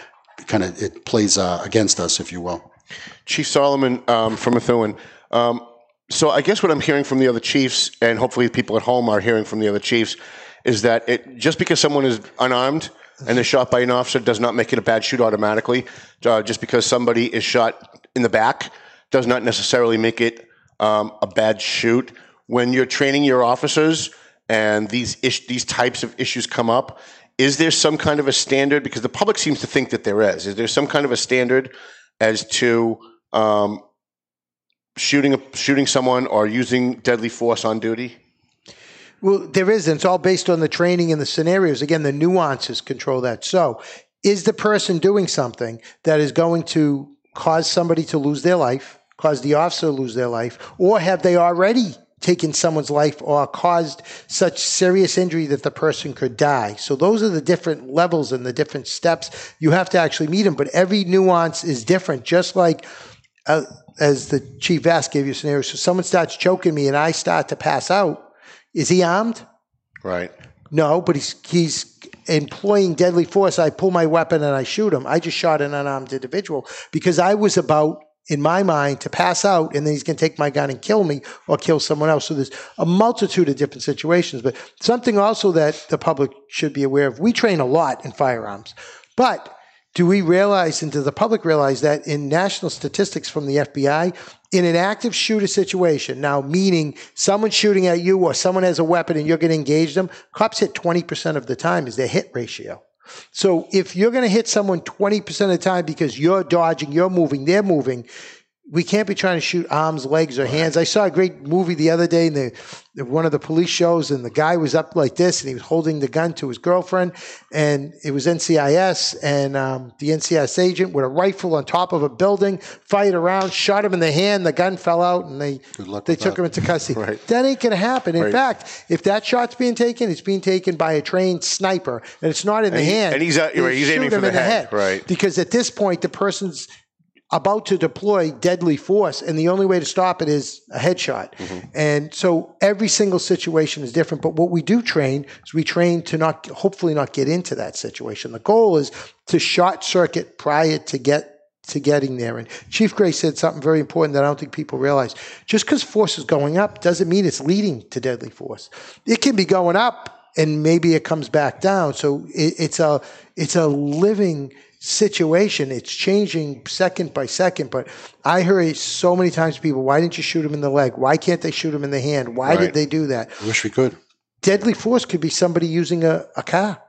kind of it plays uh, against us, if you will. Chief Solomon um, from Methuen. Um, so I guess what I'm hearing from the other chiefs, and hopefully people at home are hearing from the other chiefs, is that it just because someone is unarmed and they're shot by an officer does not make it a bad shoot automatically. Uh, just because somebody is shot in the back does not necessarily make it um, a bad shoot. When you're training your officers and these these types of issues come up, is there some kind of a standard? Because the public seems to think that there is. Is there some kind of a standard as to um, shooting shooting someone or using deadly force on duty? Well, there is, and it's all based on the training and the scenarios. Again, the nuances control that. So, is the person doing something that is going to cause somebody to lose their life, cause the officer to lose their life, or have they already taken someone's life or caused such serious injury that the person could die? So, those are the different levels and the different steps. You have to actually meet them, but every nuance is different, just like uh, as the chief asked, gave you a scenario. So, someone starts choking me and I start to pass out. Is he armed? Right. No, but he's he's employing deadly force. I pull my weapon and I shoot him. I just shot an unarmed individual because I was about, in my mind, to pass out and then he's going to take my gun and kill me or kill someone else. So there's a multitude of different situations. But something also that the public should be aware of: we train a lot in firearms, but do we realize and does the public realize that in national statistics from the FBI, in an active shooter situation, now meaning someone shooting at you or someone has a weapon and you're going to engage them, cops hit 20% of the time is their hit ratio. So if you're going to hit someone 20% of the time because you're dodging, you're moving, they're moving, we can't be trying to shoot arms, legs, or hands. I saw a great movie the other day in the one of the police shows, and the guy was up like this, and he was holding the gun to his girlfriend, and it was NCIS, and um, the NCIS agent with a rifle on top of a building fired around, shot him in the hand, the gun fell out, and they they took that. him into custody. Right. That ain't to happen. In Right. fact, if that shot's being taken, it's being taken by a trained sniper, and it's not in the he- hand. and he's, uh, They right, he's aiming for him the in head, right. Because at this point, the person's about to deploy deadly force, and the only way to stop it is a headshot. Mm-hmm. And so every single situation is different. But what we do train is we train to not, hopefully, not get into that situation. The goal is to short circuit prior to get to getting there. And Chief Gray said something very important that I don't think people realize. Just because force is going up doesn't mean it's leading to deadly force. It can be going up and maybe it comes back down. So it, it's a it's a living situation. It's changing second by second. But I heard so many times people, why didn't you shoot him in the leg? Why can't they shoot him in the hand? Why Right. did they do that? I wish we could. deadly force could be somebody using a, a car.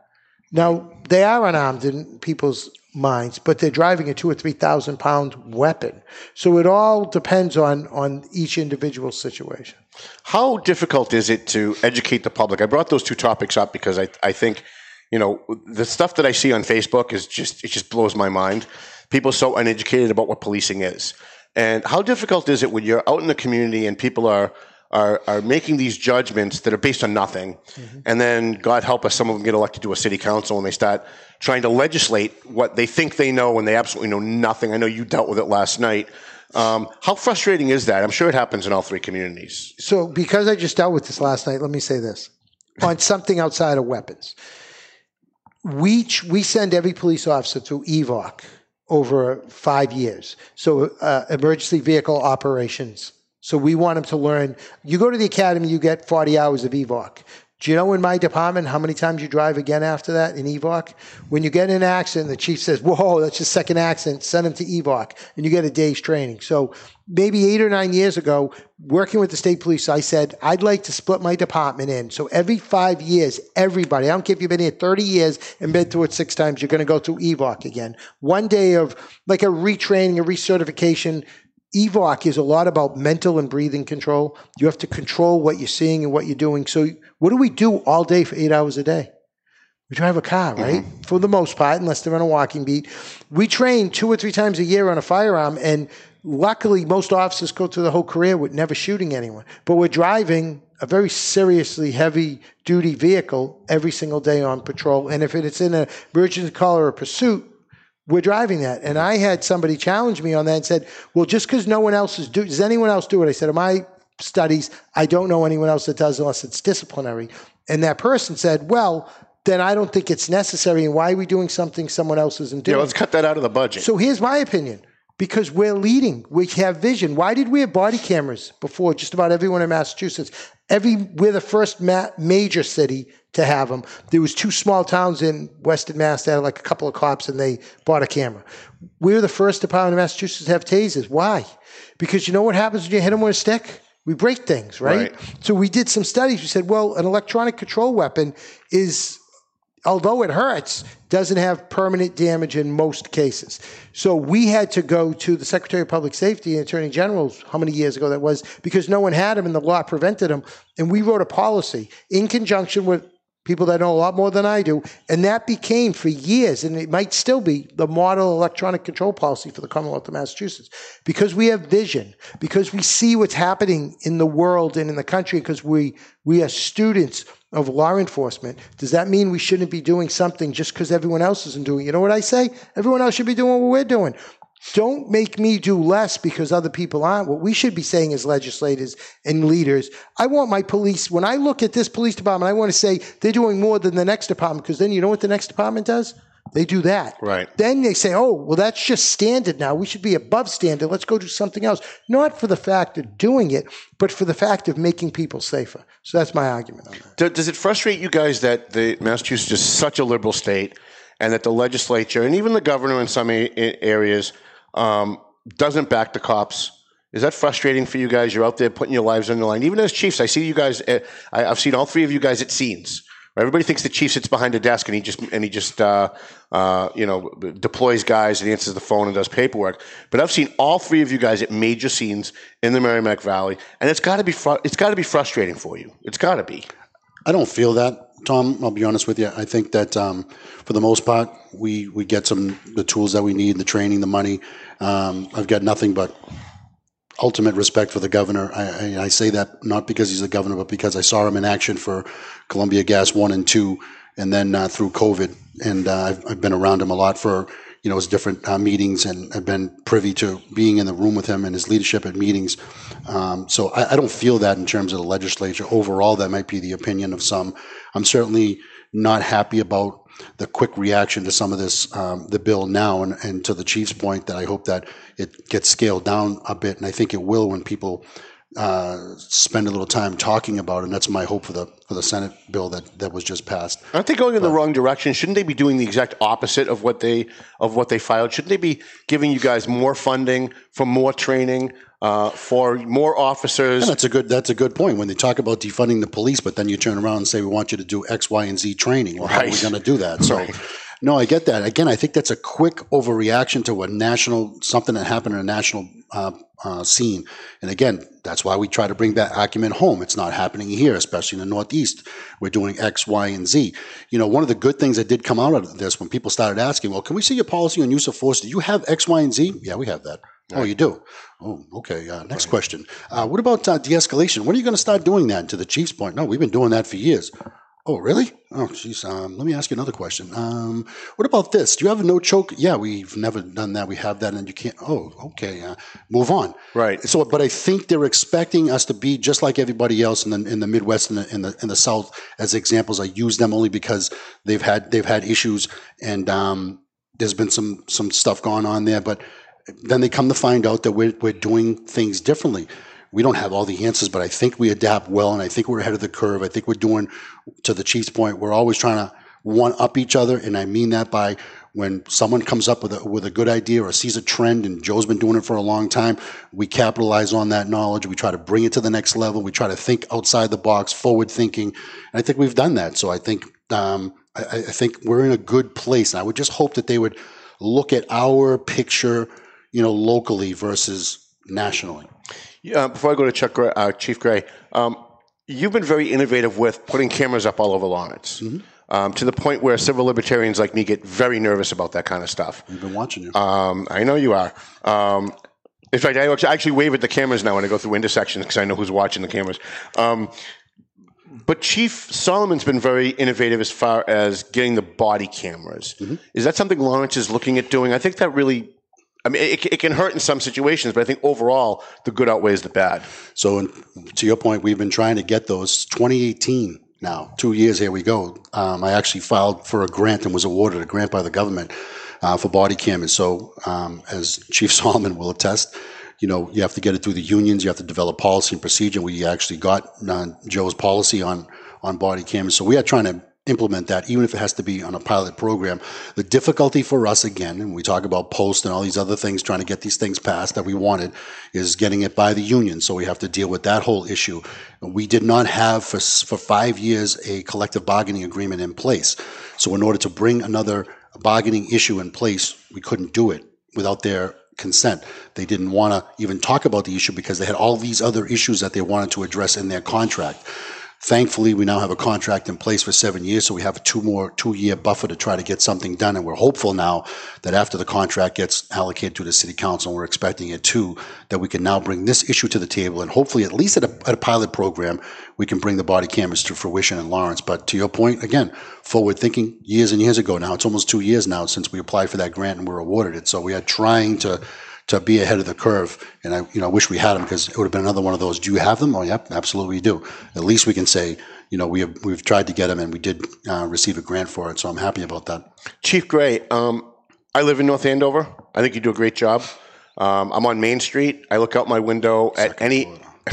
Now they are unarmed in people's minds, but they're driving a two or three thousand pound weapon. So it all depends on on each individual situation. How difficult is it to educate the public? I brought those two topics up because I, I think, you know, the stuff that I see on Facebook is just, it just blows my mind. People are so uneducated about what policing is. And how difficult is it when you're out in the community and people are, are, are making these judgments that are based on nothing? And then, God help us, some of them get elected to a city council and they start trying to legislate what they think they know when they absolutely know nothing. I know you dealt with it last night. Um, how frustrating is that? I'm sure it happens in all three communities. So because I just dealt with this last night, let me say this on something outside of weapons. We we send every police officer through EVOC over five years. So uh, emergency vehicle operations. So we want them to learn. You go to the academy, you get 40 hours of EVOC. Do you know in my department how many times you drive again after that in EVOC? When you get in an accident, the chief says, Whoa, that's your second accident, send him to EVOC, and you get a day's training. So maybe eight or nine years ago, working with the state police, I said, I'd like to split my department in. So every five years, everybody, I don't care if you've been here 30 years and been through it six times, you're going to go through EVOC again. One day of like a retraining, a recertification. EVOC is a lot about mental and breathing control. You have to control what you're seeing and what you're doing. So, what do we do all day for eight hours a day? We drive a car, mm-hmm. right? For the most part, unless they're on a walking beat. We train two or three times a year on a firearm, and luckily, most officers go through the whole career with never shooting anyone. But we're driving a very seriously heavy duty vehicle every single day on patrol. And if it's in an emergency call or a pursuit, we're driving that. And I had somebody challenge me on that and said, well, just because no one else is doing, does anyone else do it? I said, in my studies, I don't know anyone else that does unless it's disciplinary. And that person said, well, then I don't think it's necessary. And why are we doing something someone else isn't doing? Yeah, let's cut that out of the budget. So here's my opinion. Because we're leading, we have vision. Why did we have body cameras before? Just about everyone in Massachusetts. Every we're the first ma- major city to have them. There was two small towns in Western Mass that had like a couple of cops, and they bought a camera. We're the first department in Massachusetts to have tasers. Why? Because you know what happens when you hit them with a stick? We break things, right? Right. So we did some studies. We said, well, an electronic control weapon is although it hurts, doesn't have permanent damage in most cases. So we had to go to the Secretary of Public Safety and Attorney General, how many years ago that was, because no one had them and the law prevented them. And we wrote a policy in conjunction with people that know a lot more than I do. And that became for years, and it might still be, the model electronic control policy for the Commonwealth of Massachusetts. Because we have vision, because we see what's happening in the world and in the country, because we, we are students of law enforcement, does that mean we shouldn't be doing something just because everyone else isn't doing it? You know what I say? Everyone else should be doing what we're doing. Don't make me do less because other people aren't. What we should be saying as legislators and leaders, I want my police, when I look at this police department, I want to say they're doing more than the next department because then you know what the next department does? They do that. Right. Then they say, oh, well, that's just standard now. We should be above standard. Let's go do something else. Not for the fact of doing it, but for the fact of making people safer. So that's my argument on that. Does it frustrate you guys that the Massachusetts is such a liberal state, and that the legislature and even the governor in some areas um, doesn't back the cops? Is that frustrating for you guys? You're out there putting your lives on the line. Even as chiefs, I see you guys. At, I, I've seen all three of you guys at scenes. Everybody thinks the chief sits behind a desk and he just and he just uh, uh, you know deploys guys and answers the phone and does paperwork. But I've seen all three of you guys at major scenes in the Merrimack Valley, and it's got to be it's got to be frustrating for you. It's got to be. I don't feel that, Tom. I'll be honest with you. I think that um, for the most part, we we get some the tools that we need, the training, the money. Um, I've got nothing but ultimate respect for the governor. I, I, I say that not because he's the governor, but because I saw him in action for Columbia Gas One and Two, and then uh, through COVID, and uh, I've, I've been around him a lot for you know his different uh, meetings, and I've been privy to being in the room with him and his leadership at meetings. Um, so I, I don't feel that in terms of the legislature overall. That might be the opinion of some. I'm certainly not happy about the quick reaction to some of this, um, the bill now, and, and to the chief's point that I hope that it gets scaled down a bit, and I think it will when people uh, spend a little time talking about. And that's my hope for the for the Senate bill that, that was just passed. Aren't they going in the wrong direction? Shouldn't they be doing the exact opposite of what they of what they filed? Shouldn't they be giving you guys more funding for more training, uh, for more officers? And that's a good that's a good point. When they talk about defunding the police, but then you turn around and say we want you to do X, Y, and Z training. Well, how are we Right. going to do that? So. Right. No, I get that. Again, I think that's a quick overreaction to a national something that happened in a national uh, uh, scene. And again, that's why we try to bring that acumen home. It's not happening here, especially in the Northeast. We're doing X, Y, and Z. You know, one of the good things that did come out of this when people started asking, "Well, can we see your policy on use of force? Do you have X, Y, and Z?" Yeah, we have that. Oh, you do. Oh, okay. Uh, next question. Uh, what about uh, de-escalation? When are you going to start doing that? And to the chief's point, no, we've been doing that for years. Oh, really? Oh, jeez. Um, let me ask you another question. Um, what about this? Do you have a no choke? Yeah, we've never done that. We have that, and you can't. Oh, okay. Uh, move on. Right. So, but I think they're expecting us to be just like everybody else in the in the Midwest and the in the in the South as examples. I use them only because they've had they've had issues, and um, there's been some some stuff going on there. But then they come to find out that we're we're doing things differently. We don't have all the answers, but I think we adapt well, and I think we're ahead of the curve. I think we're doing, to the Chiefs' point, we're always trying to one up each other, and I mean that by when someone comes up with a with a good idea or sees a trend, and Joe's been doing it for a long time, we capitalize on that knowledge. We try to bring it to the next level. We try to think outside the box, forward thinking, and I think we've done that. So I think um, I, I think we're in a good place. And I would just hope that they would look at our picture, you know, locally versus nationally. Uh, before I go to Chuck, Gray, uh, Chief Gray, um, you've been very innovative with putting cameras up all over Lawrence. Um, to the point where civil libertarians like me get very nervous about that kind of stuff. We've been watching you. Um, I know you are. Um, in fact, I actually- wave at the cameras now when I go through intersections because I know who's watching the cameras. Um, but Chief Solomon's been very innovative as far as getting the body cameras. Is that something Lawrence is looking at doing? I think that really. I mean, it, it can hurt in some situations, but I think overall the good outweighs the bad. So, to your point, we've been trying to get those. 2018 now, two years here we go. Um, I actually filed for a grant and was awarded a grant by the government uh, for body cameras. So, um, as Chief Solomon will attest, you know, you have to get it through the unions. You have to develop policy and procedure. We actually got uh, Joe's policy on on body cameras. So we are trying to implement that, even if it has to be on a pilot program. The difficulty for us, again, and we talk about post and all these other things, trying to get these things passed that we wanted, is getting it by the union. So we have to deal with that whole issue. We did not have for for five years a collective bargaining agreement in place. So in order to bring another bargaining issue in place, we couldn't do it without their consent. They didn't want to even talk about the issue because they had all these other issues that they wanted to address in their contract. Thankfully, we now have a contract in place for seven years, so we have a two more two year buffer to try to get something done. And we're hopeful now that after the contract gets allocated to the city council, and we're expecting it too, that we can now bring this issue to the table, and hopefully, at least at a, at a pilot program, we can bring the body cameras to fruition in Lawrence. But to your point, again, forward thinking, years and years ago now, it's almost two years now since we applied for that grant and we were awarded it. So we are trying to to be ahead of the curve. And I, you know, wish we had them because it would have been another one of those. Do you have them? Oh, yep, absolutely, we do. At least we can say, you know, we have we've tried to get them and we did uh, receive a grant for it. So I'm happy about that. Chief Gray, um, I live in North Andover. I think you do a great job. Um, I'm on Main Street. I look out my window at any.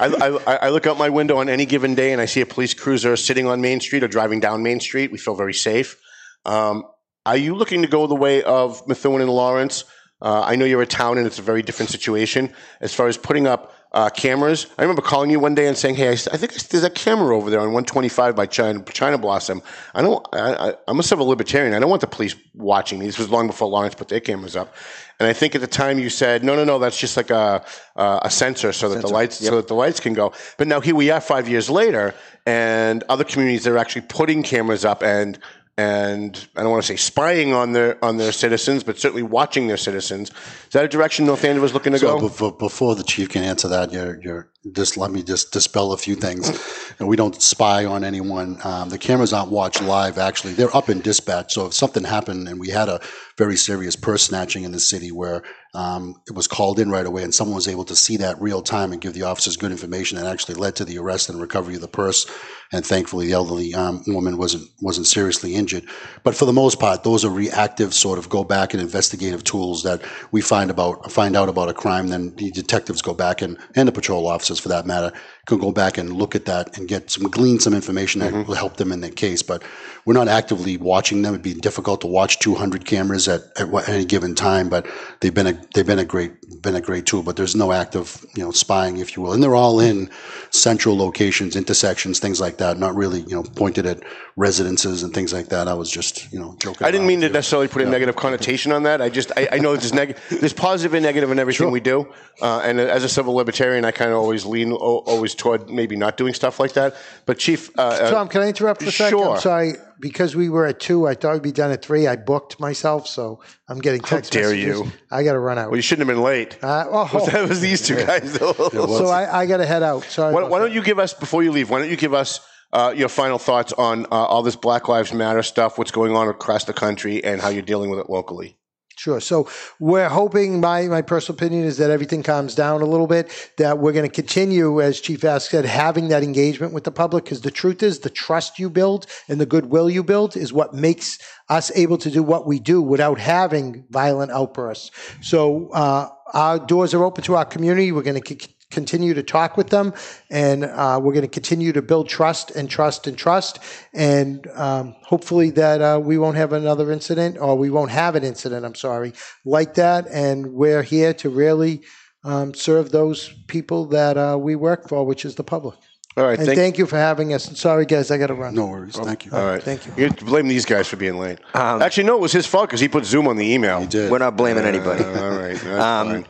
I, I, I look out my window on any given day and I see a police cruiser sitting on Main Street or driving down Main Street. We feel very safe. Um, are you looking to go the way of Methuen and Lawrence? Uh, I know you're a town and it's a very different situation as far as putting up uh, cameras. I remember calling you one day and saying, "Hey, I think there's a camera over there on 125 by China, China Blossom. I don't. I, I, I'm a civil libertarian. I don't want the police watching me. This was long before Lawrence put their cameras up. And I think at the time you said, "No, no, no. That's just like a uh, a sensor, so that the lights, so that the lights can go." But now here we are, five years later, and other communities are actually putting cameras up and and I don't want to say spying on their on their citizens, but certainly watching their citizens. Is that a direction North was looking to So go? before, before the chief can answer that, you're, you're just let me just dispel a few things. And we don't spy on anyone. Um, the cameras aren't watched live. Actually, they're up in dispatch. So if something happened and we had a very serious purse snatching in the city where um, it was called in right away and someone was able to see that real time and give the officers good information, and actually led to the arrest and recovery of the purse. And thankfully, the elderly um, woman wasn't wasn't seriously injured. But for the most part, those are reactive, sort of go back and investigative tools that we find about find out about a crime. Then the detectives go back and and the patrol officers, for that matter, can go back and look at that and get some glean some information that will help them in their case. But we're not actively watching them. It'd be difficult to watch 200 cameras at, at what- any given time. But they've been a they've been a great been a great tool. But there's no active you know spying, if you will, and they're all in central locations, intersections, things like that. Not really you know pointed at residences and things like that. I was just you know joking. I didn't mean to necessarily put a negative connotation on that. I just I, I know there's neg- there's positive and negative in everything we do, uh, and as a civil libertarian, I kind of always lean always toward maybe not doing stuff like that. But Chief, uh, uh, Tom, can I interrupt for a second? Sure. I'm sorry. Because we were at two, I thought we'd be done at three. I booked myself, so I'm getting text dare messages. you. I got to run out. well, you shouldn't have been late. Uh, oh, that was these two guys. so I, I got to head out. Sorry. Why, why don't you give us before you leave? Why don't you give us uh, your final thoughts on uh, all this Black Lives Matter stuff, what's going on across the country, and how you're dealing with it locally? Sure. So we're hoping, my, my personal opinion is that everything calms down a little bit, that we're going to continue, as Chief Vasque said, having that engagement with the public, because the truth is the trust you build and the goodwill you build is what makes us able to do what we do without having violent outbursts. So uh, our doors are open to our community. We're going to continue to talk with them, and uh, we're going to continue to build trust and trust and trust, and um, hopefully that uh, we won't have another incident, or we won't have an incident. I'm sorry, like that, and we're here to really um, serve those people that uh, we work for, which is the public. All right, And thank, thank, you for having us. And sorry, guys, I got to run. No worries. Thank you. All right, Thank you. You have to blame these guys for being late. Actually, no, it was his fault because he put Zoom on the email. He did. We're not blaming anybody. Uh, all right, that's Um, fine.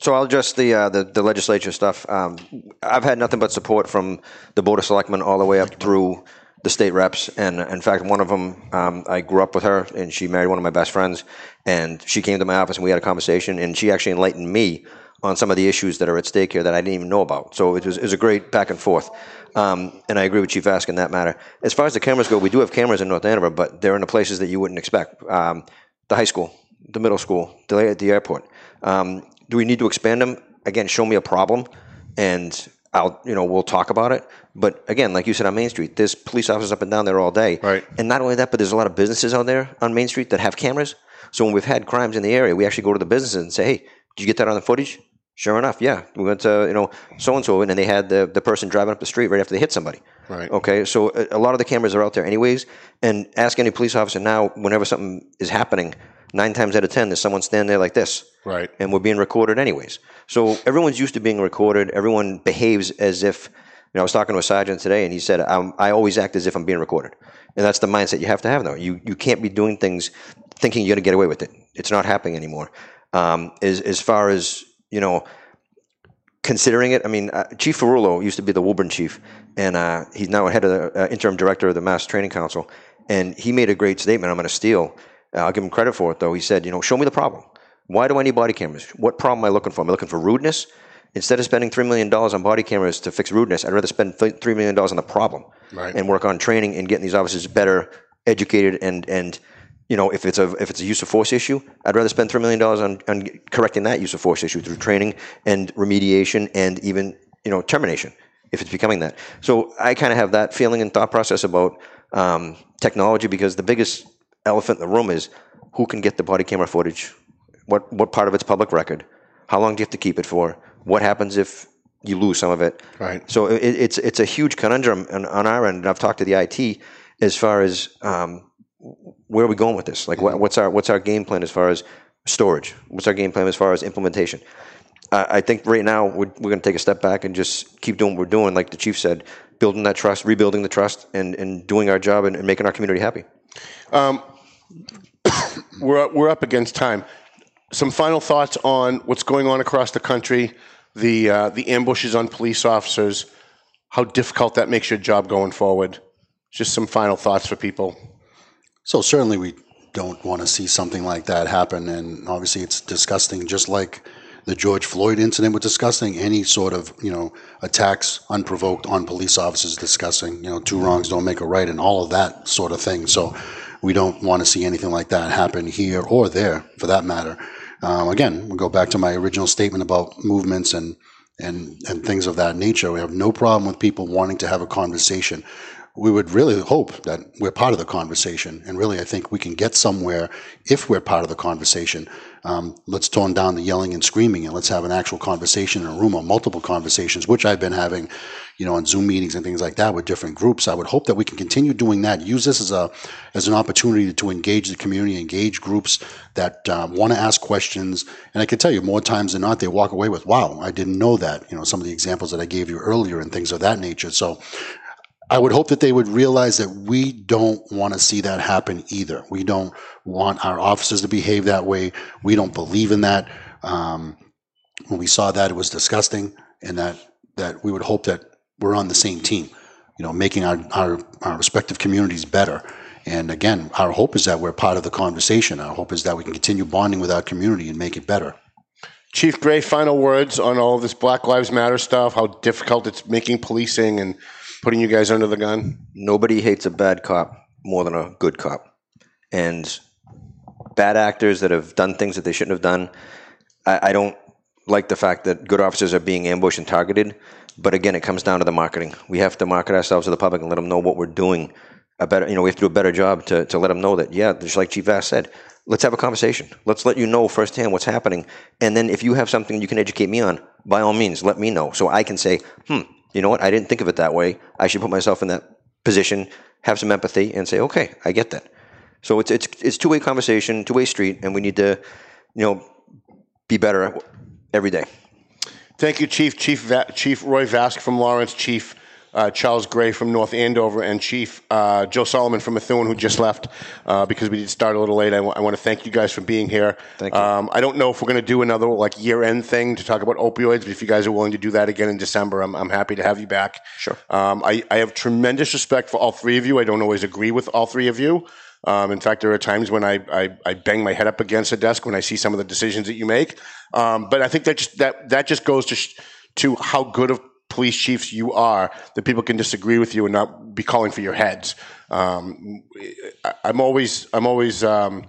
So I'll address the, uh, the the legislature stuff. Um, I've had nothing but support from the board of selectmen all the way up through the state reps, and in fact, one of them um, I grew up with her, and she married one of my best friends, and she came to my office and we had a conversation, and she actually enlightened me on some of the issues that are at stake here that I didn't even know about. So it was, it was a great back and forth. Um, and I agree with Chief Vasque in that matter. As far as the cameras go, we do have cameras in North Andover, but they're in the places that you wouldn't expect. Um, the high school, the middle school, the, the airport. Um, do we need to expand them? Again, show me a problem, and I'll you know we'll talk about it. But again, like you said on Main Street, there's police officers up and down there all day. Right. And not only that, but there's a lot of businesses out there on Main Street that have cameras. So when we've had crimes in the area, we actually go to the businesses and say, "Hey, did you get that on the footage?" Sure enough, yeah, we went to you know so and so, and they had the the person driving up the street right after they hit somebody. Right. Okay. So a, a lot of the cameras are out there anyways, and ask any police officer now whenever something is happening, nine times out of ten, there's someone standing there like this Right. and we're being recorded anyways. So everyone's used to being recorded. Everyone behaves as if. You know, I was talking to a sergeant today, and he said, "I always act as if I'm being recorded," and that's the mindset you have to have. Though you you can't be doing things thinking you're going to get away with it. It's not happening anymore. Um, as as far as you know, considering it, I mean, uh, Chief Ferullo used to be the Woburn chief, and uh, he's now head of the uh, interim director of the Mass Training Council. And he made a great statement. I'm going to steal. Uh, I'll give him credit for it, though. He said, "You know, show me the problem. Why do I need body cameras? What problem am I looking for? Am I looking for rudeness? Instead of spending three million dollars on body cameras to fix rudeness, I'd rather spend three million dollars on the problem Right. and work on training and getting these officers better educated and and." You know, if it's a if it's a use of force issue, I'd rather spend three million dollars on, on correcting that use of force issue through training and remediation and even you know termination if it's becoming that. So I kind of have that feeling and thought process about um, technology because the biggest elephant in the room is who can get the body camera footage, what what part of it's public record, how long do you have to keep it for, what happens if you lose some of it. Right. So it, it's it's a huge conundrum on, on our end. And I've talked to the IT as far as um, where are we going with this? Like, what, what's our what's our game plan as far as storage? What's our game plan as far as implementation? I, I think right now we're, we're going to take a step back and just keep doing what we're doing, like the chief said, building that trust, rebuilding the trust, and, and doing our job and, and making our community happy. Um, we're we're up against time. Some final thoughts on what's going on across the country, the uh, the ambushes on police officers, how difficult that makes your job going forward. Just some final thoughts for people. So certainly we don't want to see something like that happen, and obviously it's disgusting. Just like the George Floyd incident was disgusting, any sort of you know attacks unprovoked on police officers is disgusting. You know, two wrongs don't make a right, and all of that sort of thing. So we don't want to see anything like that happen here or there, for that matter. Um, again, we go back to my original statement about movements and and and things of that nature. We have no problem with people wanting to have a conversation. We would really hope that we're part of the conversation, and really, I think we can get somewhere if we're part of the conversation. Um, let's tone down the yelling and screaming, and let's have an actual conversation in a room or multiple conversations, which I've been having, you know, on Zoom meetings and things like that with different groups. I would hope that we can continue doing that. Use this as a as an opportunity to engage the community, engage groups that um, want to ask questions. And I can tell you, more times than not, they walk away with, "Wow, I didn't know that." You know, some of the examples that I gave you earlier and things of that nature. So. I would hope that they would realize that we don't want to see that happen either. We don't want our officers to behave that way. We don't believe in that. Um, when we saw that, it was disgusting, and that that we would hope that we're on the same team. You know, making our our, our respective communities better. And again, our hope is that we're part of the conversation. Our hope is that we can continue bonding with our community and make it better. Chief Gray, final words on all this Black Lives Matter stuff, how difficult it's making policing and putting you guys under the gun? Nobody hates a bad cop more than a good cop. And bad actors that have done things that they shouldn't have done, I, I don't like the fact that good officers are being ambushed and targeted. But again, it comes down to the marketing. We have to market ourselves to the public and let them know what we're doing. A better, you know, we have to do a better job to, to let them know that, yeah, just like Chief Vasque said, let's have a conversation. Let's let you know firsthand what's happening. And then if you have something you can educate me on, by all means, let me know. So I can say, hmm, you know what? I didn't think of it that way. I should put myself in that position, have some empathy, and say, okay, I get that. So it's it's it's two way conversation, two way street, and we need to, you know, be better every day. Thank you, Chief Chief Va- Chief Roy Vasque from Lawrence, Chief uh, Charles Gray from North Andover, and Chief uh, Joe Solomon from Methuen, who just left uh, because we did start a little late. I, w- I want to thank you guys for being here. Thank you. Um, I don't know if we're going to do another like year end thing to talk about opioids, but if you guys are willing to do that again in December, I'm, I'm happy to have you back. Sure. Um, I, I have tremendous respect for all three of you. I don't always agree with all three of you. Um, in fact, there are times when I, I, I bang my head up against a desk when I see some of the decisions that you make. Um, but I think that just, that that just goes to sh- to how good of police chiefs you are that people can disagree with you and not be calling for your heads. Um, I, I'm always I'm always um,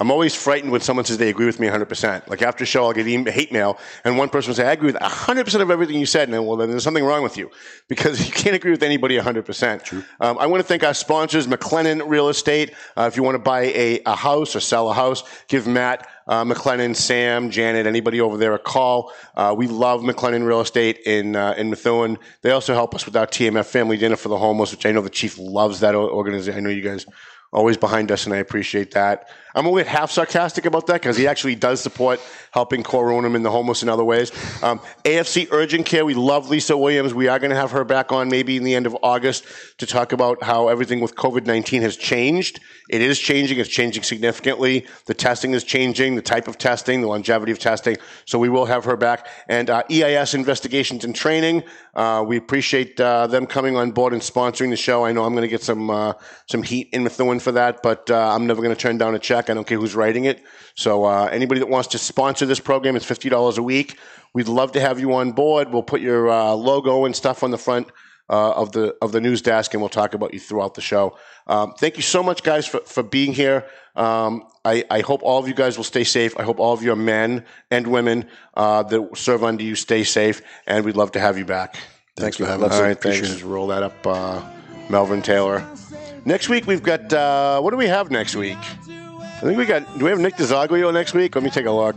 I'm always frightened when someone says they agree with me 100%. Like after a show, I'll get email, hate mail, and one person will say, I agree with 100% of everything you said. And then, well, then there's something wrong with you because you can't agree with anybody 100%. True. Um, I want to thank our sponsors, McLennan Real Estate. Uh, if you want to buy a, a house or sell a house, give Matt uh, McLennan, Sam, Janet, anybody over there a call. Uh, we love McLennan Real Estate in uh, in Methuen. They also help us with our TMF Family Dinner for the Homeless, which I know the chief loves that organization. I know you guys always behind us, and I appreciate that. I'm only half sarcastic about that because he actually does support helping Coronum and the homeless in other ways. Um, AFC Urgent Care, we love Lisa Williams. We are going to have her back on maybe in the end of August to talk about how everything with COVID 19 has changed. It is changing, it's changing significantly. The testing is changing, the type of testing, the longevity of testing. So we will have her back. And uh, EIS Investigations and Training, uh, we appreciate uh, them coming on board and sponsoring the show. I know I'm going to get some uh, some heat in Methuen for that, but uh, I'm never going to turn down a check. I don't care who's writing it. So uh, anybody that wants to sponsor this program, it's fifty dollars a week. We'd love to have you on board. We'll put your uh, logo and stuff on the front uh, of the of the news desk, and we'll talk about you throughout the show. Um, thank you so much, guys, for, for being here. Um, I, I hope all of you guys will stay safe. I hope all of your men and women uh, that serve under you stay safe, and we'd love to have you back. Thanks Thank for having us. All right, Appreciate thanks. it. Roll that up, uh, Melvin Taylor. Next week we've got uh, what do we have next week? I think we got. Do we have Nick DiZoglio next week? Let me take a look.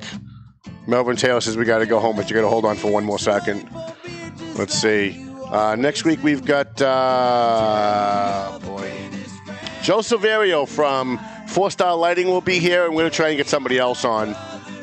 Melvin Taylor says we got to go home, but you got to hold on for one more second. Let's see. Uh, next week we've got uh, boy Joe Silverio from Four Star Lighting will be here, and we're to try and get somebody else on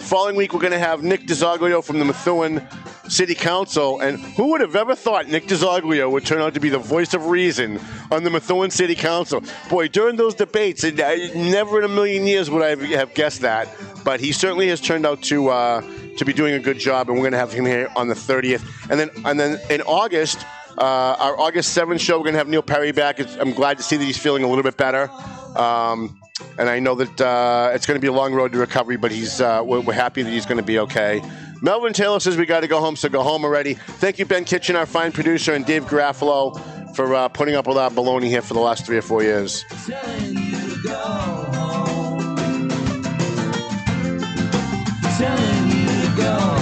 Following week, we're going to have Nick DiZoglio from the Methuen City Council. And who would have ever thought Nick DiZoglio would turn out to be the voice of reason on the Methuen City Council? Boy, during those debates, it, I, never in a million years would I have guessed that. But he certainly has turned out to uh, to be doing a good job, and we're going to have him here on the 30th. And then and then in August, uh, our August 7th show, we're going to have Neil Perry back. It's, I'm glad to see that he's feeling a little bit better. Um, and I know that uh, it's going to be a long road to recovery, but he's uh, we're, we're happy that he's going to be okay. Melvin Taylor says we got to go home, so go home already. Thank you, Ben Kitchen, our fine producer, and Dave Garafalo for uh, putting up with our baloney here for the last three or four years. Telling